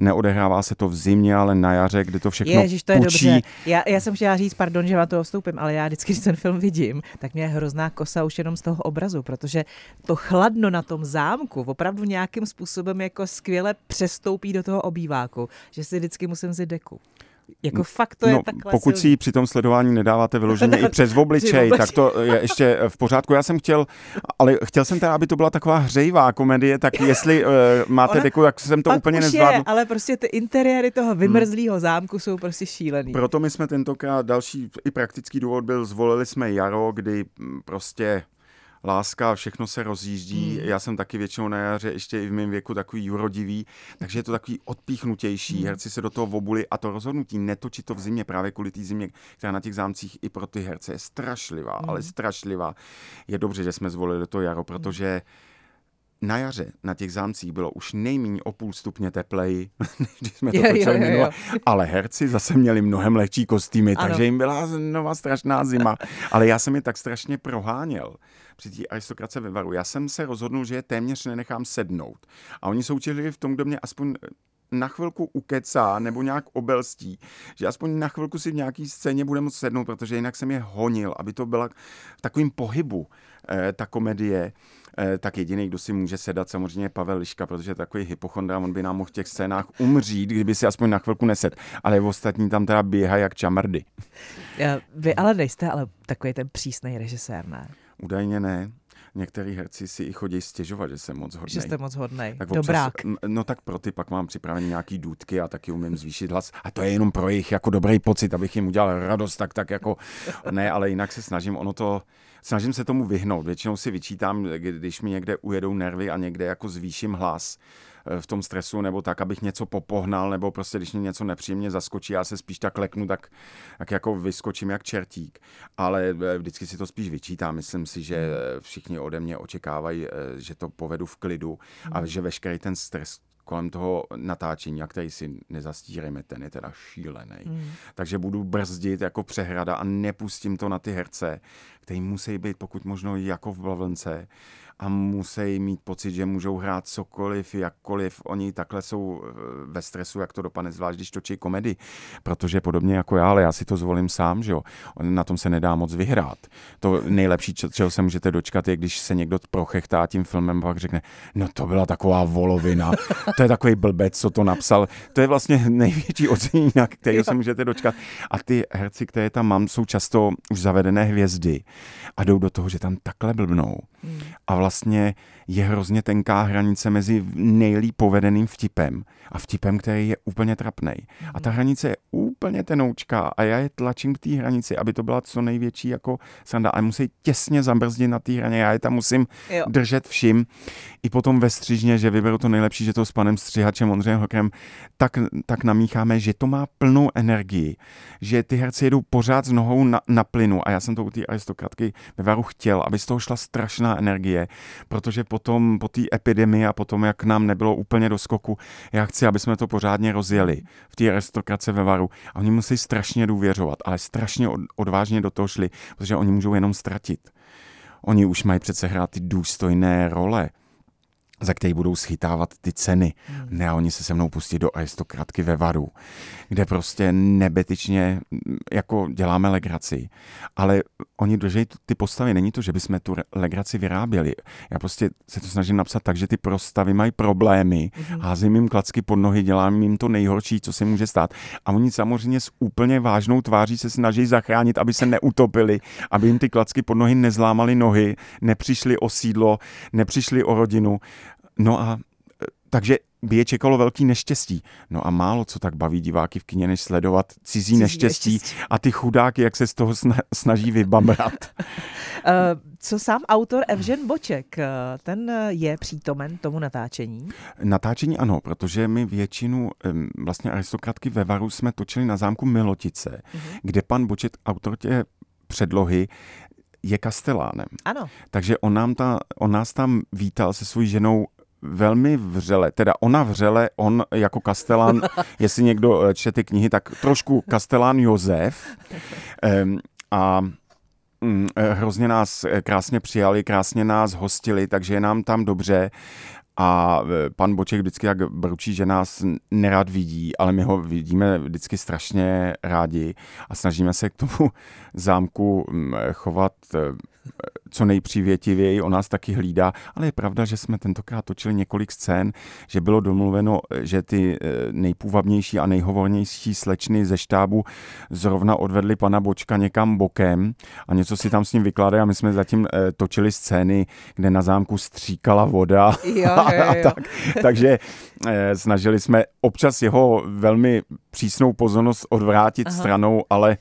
[SPEAKER 3] neodehrává se to v zimě, ale na jaře, kdy to všechno
[SPEAKER 2] Ježiš, to je pučí. dobře. Já, já jsem chtěla říct, pardon, že vám to vstoupím, ale já vždycky, když ten film vidím, tak mě je hrozná kosa už jenom z toho obrazu, protože to chladno na tom zámku opravdu nějakým způsobem jako skvěle přestoupí do toho obýváku, že si vždycky musím vzít deku. Jako fakt to
[SPEAKER 3] no,
[SPEAKER 2] je takhle
[SPEAKER 3] Pokud
[SPEAKER 2] silný.
[SPEAKER 3] si při tom sledování nedáváte vyloženě i [laughs] přes obličej, tak to je ještě v pořádku. Já jsem chtěl, ale chtěl jsem teda, aby to byla taková hřejivá komedie, tak jestli uh, máte Ona, deku, tak jsem to úplně nezvládl. Je,
[SPEAKER 2] ale prostě ty interiéry toho vymrzlého hmm. zámku jsou prostě šílený.
[SPEAKER 3] Proto my jsme tentokrát, další i praktický důvod byl, zvolili jsme jaro, kdy prostě láska, všechno se rozjíždí. Hmm. Já jsem taky většinou na jaře, ještě i v mém věku, takový jurodivý, takže je to takový odpíchnutější. Hmm. Herci se do toho vobuli a to rozhodnutí netočit to v zimě, právě kvůli té zimě, která na těch zámcích i pro ty herce je strašlivá, hmm. ale strašlivá. Je dobře, že jsme zvolili to jaro, protože na jaře na těch zámcích bylo už nejméně o půl stupně tepleji, [laughs] když jsme to točili minule, ale herci zase měli mnohem lehčí kostýmy, ano. takže jim byla nová strašná zima. Ale já jsem je tak strašně proháněl při té aristokrace ve Varu. Já jsem se rozhodnul, že je téměř nenechám sednout. A oni soutěžili v tom, kdo mě aspoň na chvilku ukecá nebo nějak obelstí, že aspoň na chvilku si v nějaký scéně bude moct sednout, protože jinak jsem je honil, aby to byla v takovým pohybu eh, ta komedie, tak jediný, kdo si může sedat, samozřejmě Pavel Liška, protože je takový hypochondra, on by nám mohl v těch scénách umřít, kdyby si aspoň na chvilku nesed. Ale v ostatní tam teda běhají jak čamardy.
[SPEAKER 2] Vy ale nejste ale takový ten přísný režisér, ne?
[SPEAKER 3] Údajně ne. Některý herci si i chodí stěžovat, že jsem moc hodný.
[SPEAKER 2] Že jste moc hodný. Tak Dobrák.
[SPEAKER 3] no tak pro ty pak mám připravený nějaký důdky a taky umím zvýšit hlas. A to je jenom pro jejich jako dobrý pocit, abych jim udělal radost, tak tak jako [laughs] ne, ale jinak se snažím, ono to, snažím se tomu vyhnout. Většinou si vyčítám, když mi někde ujedou nervy a někde jako zvýším hlas, v tom stresu, nebo tak, abych něco popohnal, nebo prostě, když mě něco nepříjemně zaskočí, já se spíš tak leknu, tak, tak jako vyskočím jak čertík. Ale eh, vždycky si to spíš vyčítám. Myslím si, že hmm. všichni ode mě očekávají, eh, že to povedu v klidu a hmm. že veškerý ten stres, kolem toho natáčení, a který si nezastírejme, ten je teda šílený. Hmm. Takže budu brzdit jako přehrada a nepustím to na ty herce, který musí být pokud možno jako v blavlence a musí mít pocit, že můžou hrát cokoliv, jakkoliv. Oni takhle jsou eh, ve stresu, jak to dopadne, zvlášť když točí komedy, protože podobně jako já, ale já si to zvolím sám, že jo. Na tom se nedá moc vyhrát. To nejlepší, čeho se můžete dočkat, je, když se někdo prochechtá tím filmem, pak řekne, no to byla taková volovina, [laughs] to je takový blbec, co to napsal. To je vlastně [laughs] největší ocenění, na kterého se můžete dočkat. A ty herci, které tam mám, jsou často už zavedené hvězdy a jdou do toho, že tam takhle blbnou. A vlastně je hrozně tenká hranice mezi nejlíp povedeným vtipem a vtipem, který je úplně trapný. A ta hranice je úplně tenoučká a já je tlačím k té hranici, aby to byla co největší jako sanda. A musí těsně zabrzdit na té hraně. Já je tam musím jo. držet všim. I potom ve střižně, že vyberu to nejlepší, že to s panem střihačem Ondřejem Hokrem, tak, tak namícháme, že to má plnou energii. Že ty herci jedou pořád s nohou na, na plynu. A já jsem to u té aristokratky ve Varu chtěl, aby z toho šla strašná energie, protože potom po té epidemii a potom, jak nám nebylo úplně do skoku, já chci, aby jsme to pořádně rozjeli v té aristokrace ve Varu. A oni musí strašně důvěřovat, ale strašně odvážně do toho šli, protože oni můžou jenom ztratit. Oni už mají přece hrát ty důstojné role za který budou schytávat ty ceny. Hmm. Ne, oni se se mnou pustí do aristokratky ve Varu, kde prostě nebetičně jako děláme legraci. Ale oni drží ty postavy. Není to, že bychom tu legraci vyráběli. Já prostě se to snažím napsat tak, že ty prostavy mají problémy, hmm. házím jim klacky pod nohy, dělám jim to nejhorší, co se může stát. A oni samozřejmě s úplně vážnou tváří se snaží zachránit, aby se neutopili, aby jim ty klacky pod nohy nezlámali nohy, nepřišli o sídlo, nepřišli o rodinu No a e, takže by je čekalo velký neštěstí. No a málo co tak baví diváky v kině, než sledovat cizí, cizí neštěstí, neštěstí a ty chudáky, jak se z toho snaží vybamrat. [laughs] [laughs]
[SPEAKER 2] Eh, co sám autor Evžen Boček, eh, ten je přítomen tomu natáčení?
[SPEAKER 3] Natáčení ano, protože my většinu vlastně aristokratky ve Varu jsme točili na zámku Milotice, uh-huh. kde pan Boček, autor tě předlohy, je kastelánem.
[SPEAKER 2] Ano.
[SPEAKER 3] Takže on, nám ta, on nás tam vítal se svojí ženou velmi vřele, teda ona vřele, on jako kastelán, [laughs] jestli někdo eh, čte ty knihy, tak trošku kastelán Josef. a mm, eh, hrozně nás eh, krásně přijali, krásně nás hostili, takže je nám tam dobře a e, pan Boček vždycky jak bručí, že nás nerad vidí, ale my ho vidíme vždycky strašně rádi a snažíme se k tomu [laughs] zámku chovat e, co nejpřívětivěji, o nás taky hlídá, ale je pravda, že jsme tentokrát točili několik scén, že bylo domluveno, že ty e, nejpůvabnější a nejhovornější slečny ze štábu zrovna odvedli pana Bočka někam bokem a něco si tam s ním vykládají a my jsme zatím točili scény, kde na zámku stříkala voda.
[SPEAKER 2] Jo, [laughs] jo.
[SPEAKER 3] tak, takže eh, snažili jsme občas jeho velmi přísnou pozornost odvrátit Aha. stranou, ale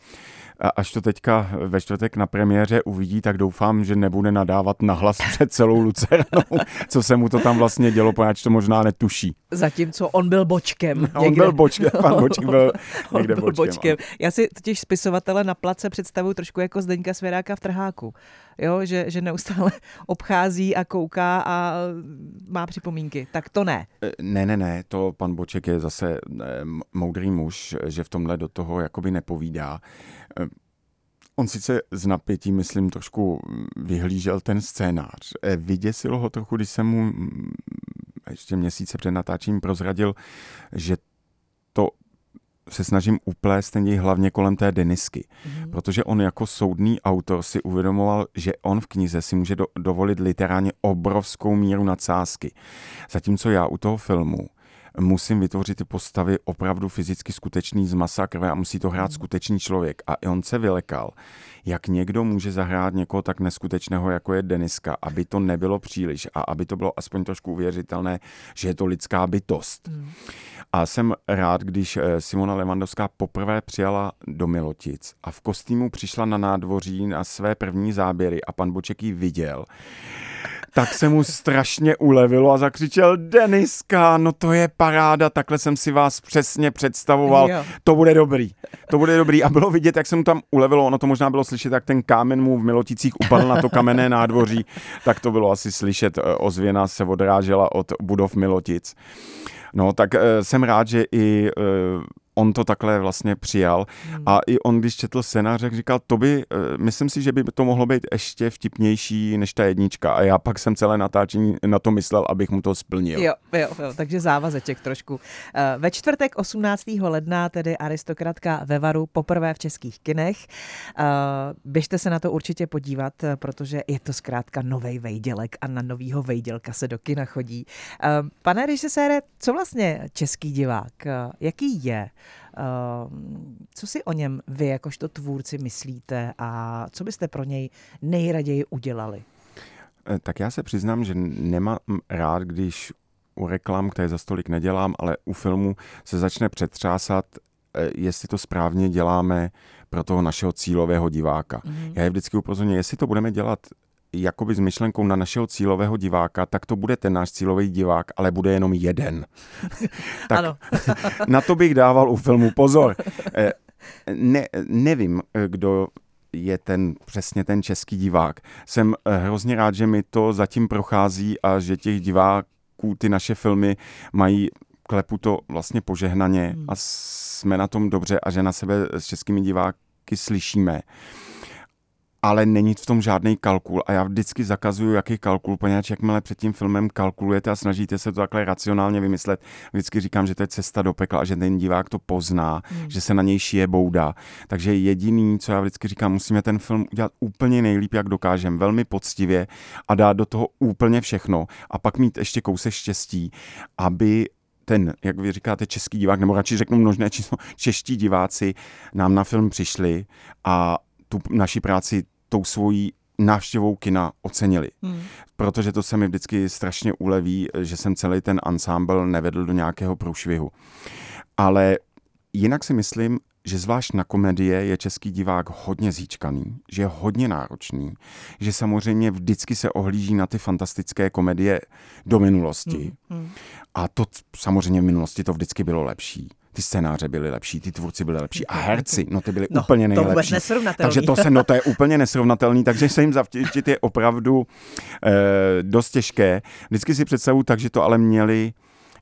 [SPEAKER 3] až to teďka ve čtvrtek na premiéře uvidí, tak doufám, že nebude nadávat nahlas [laughs] před celou Lucernou, co se mu to tam vlastně dělo, poněvadž to možná netuší.
[SPEAKER 2] Zatímco on byl bočkem.
[SPEAKER 3] No, on byl bočkem, pan Boček byl [laughs] někde byl bočkem. bočkem.
[SPEAKER 2] Já si totiž spisovatele na place představuju trošku jako Zdeňka Svěráka v trháku. Jo, že, že neustále [laughs] obchází a kouká a má připomínky. Tak to ne.
[SPEAKER 3] E, ne, ne, ne, to pan Boček je zase e, moudrý muž, že v tomhle do toho jakoby nepovídá. E, on sice z napětí, myslím, trošku vyhlížel ten scénář. Vyděsilo ho trochu, když jsem mu ještě měsíce před natáčením prozradil, že to se snažím uplést ten hlavně kolem té Denisky. Mm. Protože on jako soudný autor si uvědomoval, že on v knize si může do, dovolit literárně obrovskou míru nadsázky. Zatímco já u toho filmu musím vytvořit ty postavy opravdu fyzicky skutečný z masa krve a musí to hrát mm. skutečný člověk. A i on se vylekal, jak někdo může zahrát někoho tak neskutečného, jako je Deniska, aby to nebylo příliš a aby to bylo aspoň trošku uvěřitelné, že je to lidská bytost. Mm. A jsem rád, když eh, Simona Levandovská poprvé přijala do Milotic a v kostýmu přišla na nádvoří na své první záběry a pan Boček ji viděl tak se mu strašně ulevilo a zakřičel Deniska, no to je paráda, takhle jsem si vás přesně představoval, jo. to bude dobrý, to bude dobrý. A bylo vidět, jak se mu tam ulevilo, ono to možná bylo slyšet, jak ten kámen mu v Miloticích upadl na to kamenné nádvoří, tak to bylo asi slyšet, e, ozvěna se odrážela od budov Milotic. No, tak e, jsem rád, že i e, on to takhle vlastně přijal hmm. a i on, když četl scénář, jak říkal, to by, eh, myslím si, že by to mohlo být ještě vtipnější než ta jednička a já pak jsem celé natáčení na to myslel, abych mu to splnil.
[SPEAKER 2] Jo, jo, jo takže závazeček trošku. Eh, ve čtvrtek 18. ledna tedy aristokratka ve Varu poprvé v českých kinech. Eh, běžte se na to určitě podívat, protože je to zkrátka nový vejdělek a na novýho vejdělka se do kina chodí. Pane režisére, co vlastně český divák, jaký je? Ehm, co si o něm vy jakožto tvůrci myslíte a co byste pro něj nejraději udělali?
[SPEAKER 3] Eh, tak já se přiznám, že nemám rád, když u reklam, které za stolik nedělám, ale u filmu se začne přetřásat, eh, jestli to správně děláme pro toho našeho cílového diváka. Mm. Já je vždycky upozorňuji, jestli to budeme dělat jakoby s myšlenkou na našeho cílového diváka, tak to bude ten náš cílový divák, ale bude jenom jeden. [laughs] tak
[SPEAKER 2] ano. [laughs]
[SPEAKER 3] na to bych dával u filmu pozor. [laughs] Eh, ne, nevím, eh, kdo je ten přesně ten český divák. Jsem eh, hrozně rád, že mi to zatím prochází a že těch diváků ty naše filmy mají klepu to vlastně požehnaně hmm. a jsme na tom dobře a že na sebe s českými diváky slyšíme ale není v tom žádný kalkul a já vždycky zakazuju jaký kalkul, poněvadž jakmile před tím filmem kalkulujete a snažíte se to takhle racionálně vymyslet, vždycky říkám, že to je cesta do pekla a že ten divák to pozná, hmm. že se na něj šije bouda. Takže jediný, co já vždycky říkám, musíme ten film udělat úplně nejlíp, jak dokážeme, velmi poctivě a dát do toho úplně všechno a pak mít ještě kousek štěstí, aby ten, jak vy říkáte, český divák, nebo radši řeknu množné číslo, [laughs] čeští diváci nám na film přišli a tu naši práci tou svojí návštěvou kina ocenili. Hmm. Protože to se mi vždycky strašně uleví, že jsem celý ten ansámbl nevedl do nějakého průšvihu. Ale jinak si myslím, že zvlášť na komedie je český divák hodně zíčkaný, že je hodně náročný, že samozřejmě vždycky se ohlíží na ty fantastické komedie do minulosti. Hmm, hmm. A to samozřejmě v minulosti to vždycky bylo lepší ty scénáře byly lepší, ty tvůrci byly lepší a herci, no ty byly no, úplně nejlepší.
[SPEAKER 2] To
[SPEAKER 3] takže to se, no to je úplně nesrovnatelný, takže se jim zavtěžit je opravdu eh, dost těžké. Vždycky si představuji tak, že to ale měli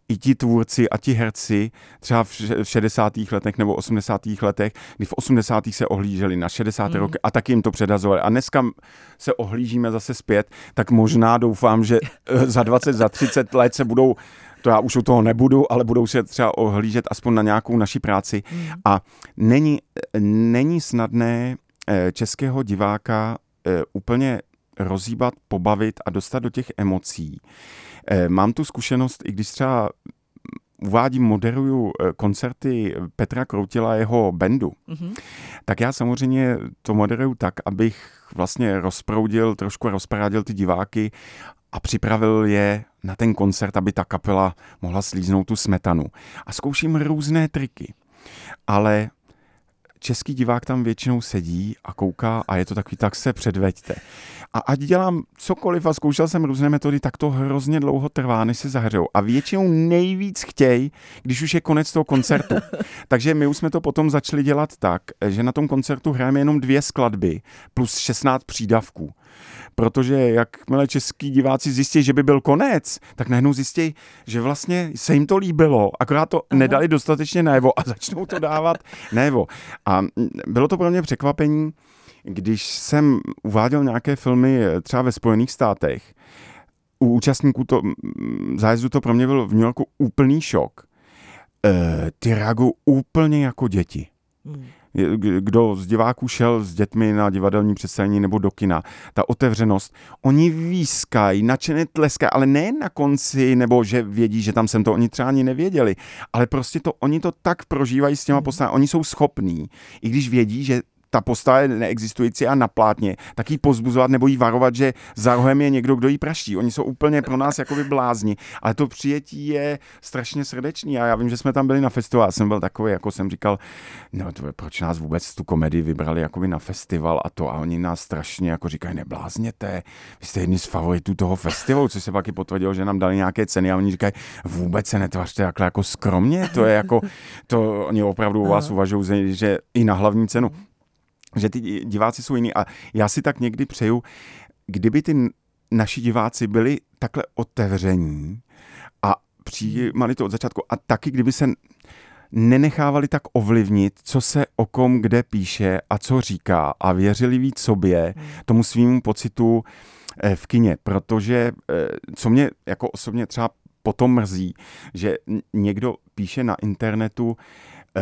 [SPEAKER 3] i ti tvůrci a ti herci třeba v 60. letech nebo 80. letech, kdy v 80. se ohlíželi na 60. Mm. roky a taky jim to předazovali. A dneska se ohlížíme zase zpět, tak možná doufám, že eh, za 20, za 30 let se budou to já už u toho nebudu, ale budou se třeba ohlížet aspoň na nějakou naší práci. Mm. A není, není snadné eh, českého diváka eh, úplně rozhýbat, pobavit a dostat do těch emocí. Eh, mám tu zkušenost, i když třeba uvádím, moderuju koncerty Petra Kroutila a jeho bandu, mm-hmm. tak já samozřejmě to moderuju tak, abych vlastně rozproudil, trošku rozparádil ty diváky a připravil je na ten koncert, aby ta kapela mohla slíznout tu smetanu. A zkouším různé triky. Ale český divák tam většinou sedí a kouká a je to takový, tak se předveďte. A ať dělám cokoliv a zkoušel jsem různé metody, tak to hrozně dlouho trvá, než se zahřejou. A většinou nejvíc chtějí, když už je konec toho koncertu. [laughs] Takže my už jsme to potom začali dělat tak, že na tom koncertu hrajeme jenom dvě skladby plus 16 přídavků protože jakmile český diváci zjistí, že by byl konec, tak najednou zjistí, že vlastně se jim to líbilo, akorát to Aha. nedali dostatečně najevo a [laughs] začnou to dávat najevo. A bylo to pro mě překvapení, když jsem uváděl nějaké filmy eh, třeba ve Spojených státech, u účastníků to, zájezdu to pro mě byl v New Yorku úplný šok. E, ty reagují úplně jako děti. Hmm kdo z diváků šel s dětmi na divadelní představení nebo do kina, ta otevřenost, oni výskají, nadšeně tleskají, ale ne na konci, nebo že vědí, že tam jsem to, oni třeba ani nevěděli, ale prostě to, oni to tak prožívají s těma hmm. postavami, oni jsou schopní, i když vědí, že ta postava je neexistující a na plátně, tak jí pozbuzovat nebo jí varovat, že za rohem je někdo, kdo jí praští. Oni jsou úplně pro nás jako blázni, ale to přijetí je strašně srdečný. A já vím, že jsme tam byli na festivalu, já jsem byl takový, jako jsem říkal, no to, proč nás vůbec tu komedii vybrali jakoby na festival a to? A oni nás strašně jako říkají, neblázněte, vy jste jedni z favoritů toho festivalu, což se pak i potvrdilo, že nám dali nějaké ceny a oni říkají, vůbec se netvařte takhle jako skromně, to je jako, to oni opravdu u vás uvažují, že i na hlavní cenu že ty diváci jsou jiní. A já si tak někdy přeju, kdyby ty naši diváci byli takhle otevření a přijímali to od začátku a taky kdyby se nenechávali tak ovlivnit, co se o kom kde píše a co říká a věřili víc sobě, hmm. tomu svým pocitu eh, v kině, protože eh, co mě jako osobně třeba potom mrzí, že někdo píše na internetu, eh,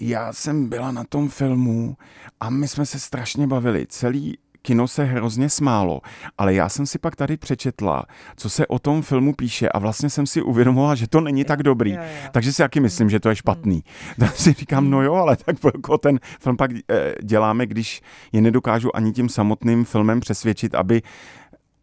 [SPEAKER 3] já jsem byla na tom filmu a my jsme se strašně bavili. Celý kino se hrozně smálo, ale já jsem si pak tady přečetla, co se o tom filmu píše a vlastně jsem si uvědomila, že to není tak dobrý. Jo, jo. Takže si taky myslím, že to je špatný. Hmm. [laughs] Tak si říkám, no jo, ale tak jako ten film pak eh, děláme, když je nedokážu ani tím samotným filmem přesvědčit, aby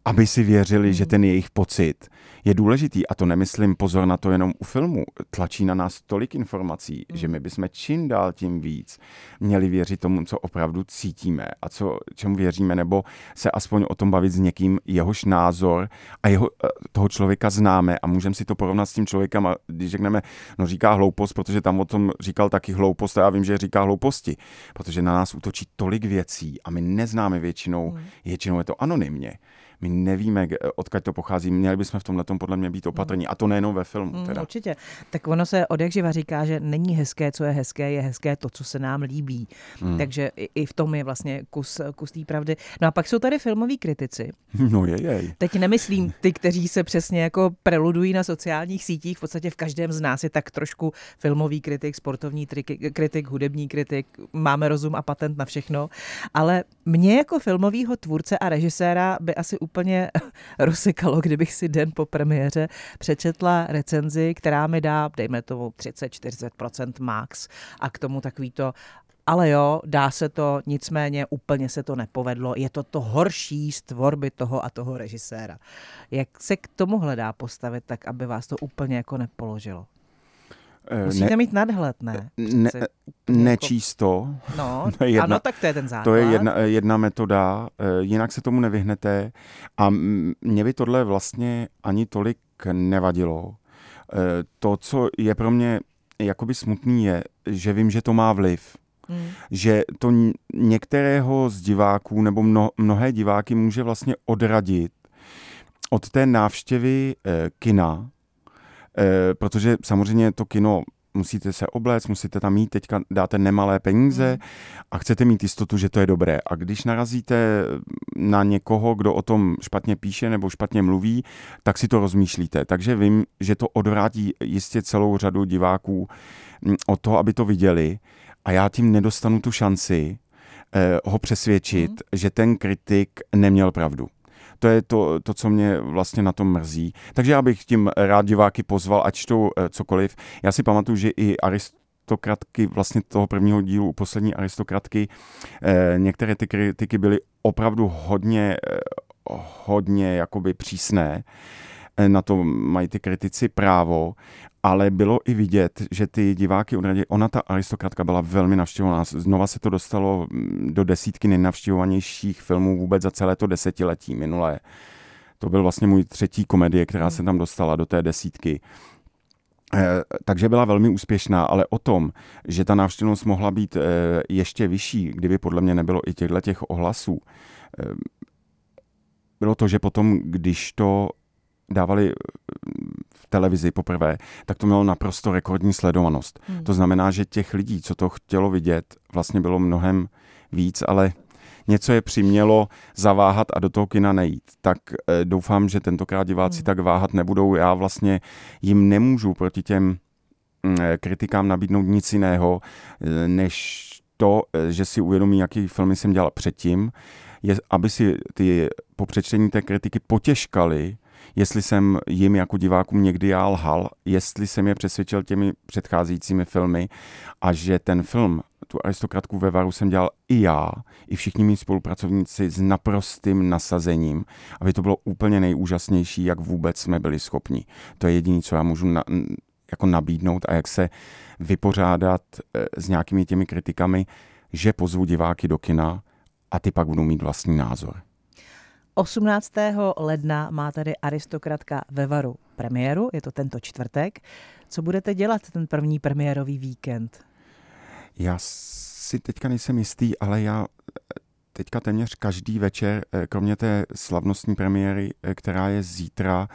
[SPEAKER 3] aby si věřili, že ten jejich pocit je důležitý. A to nemyslím pozor na to jenom u filmu. Tlačí na nás tolik informací, mm. že my bychom čím dál tím víc měli věřit tomu, co opravdu cítíme a co, čemu věříme, nebo se aspoň o tom bavit s někým, jehož názor a jeho, eh, toho člověka známe a můžeme si to porovnat s tím člověkem a když řekneme, no říká hloupost, protože tam o tom říkal taky hloupost a já vím, že říká hlouposti, protože na nás útočí tolik věcí a my neznáme většinou, mm. většinou je to anonymně my nevíme, odkud to pochází. Měli bychom v tomhle podle mě být opatrní. A to nejenom ve filmu. Mm, teda.
[SPEAKER 2] Určitě. Tak ono se od jak živa říká, že není hezké, co je hezké, je hezké to, co se nám líbí. Mm. Takže i v tom je vlastně kus, kus té pravdy. No a pak jsou tady filmoví kritici. [laughs]
[SPEAKER 3] No je, jej.
[SPEAKER 2] Teď nemyslím ty, kteří se přesně jako preludují na sociálních sítích. V podstatě v každém z nás je tak trošku filmový kritik, sportovní kritik, hudební kritik. Máme rozum a patent na všechno. Ale mě jako filmového tvůrce a režiséra by asi úplně [laughs] rozsekalo, kdybych si den po premiéře přečetla recenzi, která mi dá, dejme tomu 30-40% max a k tomu takový to ale jo, dá se to, nicméně úplně se to nepovedlo. Je to to horší z tvorby toho a toho režiséra. Jak se k tomu hledá postavit tak, aby vás to úplně jako nepoložilo?
[SPEAKER 3] Eh,
[SPEAKER 2] Musíte ne, mít nadhled, ne?
[SPEAKER 3] ne
[SPEAKER 2] Přece
[SPEAKER 3] nečíst to.
[SPEAKER 2] No, [laughs]
[SPEAKER 3] To je jedna-
[SPEAKER 2] ano, tak to je ten základ.
[SPEAKER 3] To je jedna, jedna metoda, eh, jinak se tomu nevyhnete. A mě by tohle vlastně ani tolik nevadilo. Eh, To, co je pro mě jakoby smutný, je, že vím, že to má vliv.
[SPEAKER 2] Hmm.
[SPEAKER 3] Že to některého z diváků nebo mno, mnohé diváky může vlastně odradit od té návštěvy eh, kina, eh, protože samozřejmě to kino musíte se obléct, musíte tam mít, teďka dáte nemalé peníze
[SPEAKER 2] Hmm.
[SPEAKER 3] a chcete mít jistotu, že to je dobré. A když narazíte na někoho, kdo o tom špatně píše nebo špatně mluví, tak si to rozmýšlíte. Takže vím, že to odvrátí jistě celou řadu diváků mm, od toho, aby to viděli a já tím nedostanu tu šanci eh, ho přesvědčit,
[SPEAKER 2] Mhm.
[SPEAKER 3] že ten kritik neměl pravdu. To je to, to, co mě vlastně na tom mrzí. Takže já bych tím rád diváky pozval, ať čtou eh, cokoliv. Já si pamatuju, že i aristokratky vlastně toho prvního dílu, poslední aristokratky, eh, některé ty kritiky byly opravdu hodně, eh, hodně jakoby přísné. Na to mají ty kritici právo, ale bylo i vidět, že ty diváky odradili. Ona, ta aristokratka, byla velmi navštěvovaná. Znova se to dostalo mm, do desítky nejnavštěvovanějších filmů vůbec za celé to desetiletí minulé. To byl vlastně můj třetí komedie, která se tam dostala do té desítky. Eh, takže byla velmi úspěšná, ale o tom, že ta návštěvnost mohla být eh, ještě vyšší, kdyby podle mě nebylo i těchto těch ohlasů, eh, bylo to, že potom, když to dávali eh, v televizi poprvé, tak to mělo naprosto rekordní sledovanost.
[SPEAKER 2] Hmm.
[SPEAKER 3] To znamená, že těch lidí, co to chtělo vidět, vlastně bylo mnohem víc, ale něco je přimělo zaváhat a do toho kina nejít. Tak eh, doufám, že tentokrát diváci
[SPEAKER 2] Hmm.
[SPEAKER 3] tak váhat nebudou. Já vlastně jim nemůžu proti těm mm, eh, kritikám nabídnout nic jiného, než to, že si uvědomí, jaký filmy jsem dělal předtím, je, aby si ty po přečtení té kritiky potěžkali, jestli jsem jim jako divákům někdy já lhal, jestli jsem je přesvědčil těmi předcházejícími filmy a že ten film, tu aristokratku ve Varu jsem dělal i já, i všichni mý spolupracovníci s naprostým nasazením, aby to bylo úplně nejúžasnější, jak vůbec jsme byli schopni. To je jediné, co já můžu na, jako nabídnout a jak se vypořádat eh, s nějakými těmi kritikami, že pozvu diváky do kina a ty pak budou mít vlastní názor.
[SPEAKER 2] 18. ledna má tady aristokratka ve Varu premiéru, je to tento čtvrtek. Co budete dělat ten první premiérový víkend?
[SPEAKER 3] Já si teďka nejsem jistý, ale já eh, teďka téměř každý večer, eh, kromě té slavnostní premiéry, eh, která je zítra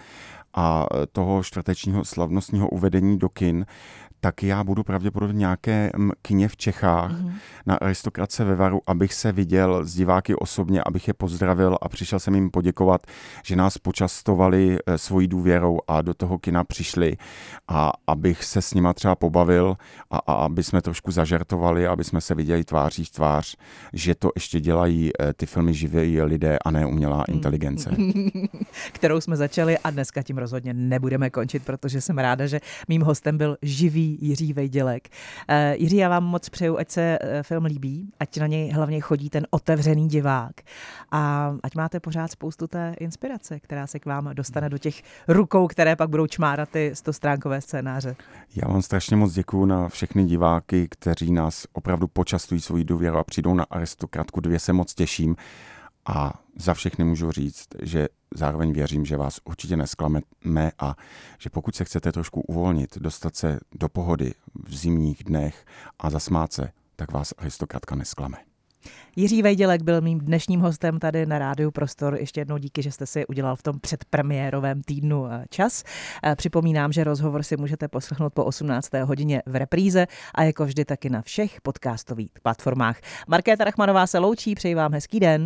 [SPEAKER 3] a toho čtvrtečního slavnostního uvedení do kin, tak já budu pravděpodobně v nějakém kině v Čechách
[SPEAKER 2] Mhm.
[SPEAKER 3] na aristokratce ve Varu, abych se viděl s diváky osobně, abych je pozdravil a přišel jsem jim poděkovat, že nás počastovali eh, svojí důvěrou a do toho kina přišli a abych se s nima třeba pobavil a, a aby jsme trošku zažertovali, aby jsme se viděli tváří v tvář, že to ještě dělají eh, ty filmy živí lidé a ne umělá inteligence. [laughs]
[SPEAKER 2] kterou jsme začali a dneska tím rozhodně nebudeme končit, protože jsem ráda, že mým hostem byl živý Jiří Vejdělek. Eh, Jiří, já vám moc přeju, ať se eh, film líbí, ať na něj hlavně chodí ten otevřený divák a ať máte pořád spoustu té inspirace, která se k vám dostane do těch rukou, které pak budou čmárat ty stostránkové scénáře.
[SPEAKER 3] Já vám strašně moc děkuji na všechny diváky, kteří nás opravdu počastují svojí důvěru a přijdou na aristokratku dvě se moc těším. A za všechny můžu říct, že zároveň věřím, že vás určitě nesklameme a že pokud se chcete trošku uvolnit, dostat se do pohody v zimních dnech a zasmát se, tak vás aristokratka nesklame.
[SPEAKER 2] Jiří Vejdělek byl mým dnešním hostem tady na Rádiu Prostor. Ještě jednou díky, že jste si udělal v tom předpremiérovém týdnu eh, čas. Eh, Připomínám, že rozhovor si můžete poslechnout po 18. hodině v repríze a jako vždy taky na všech podcastových platformách. Markéta Rachmanová se loučí, přeji vám hezký den.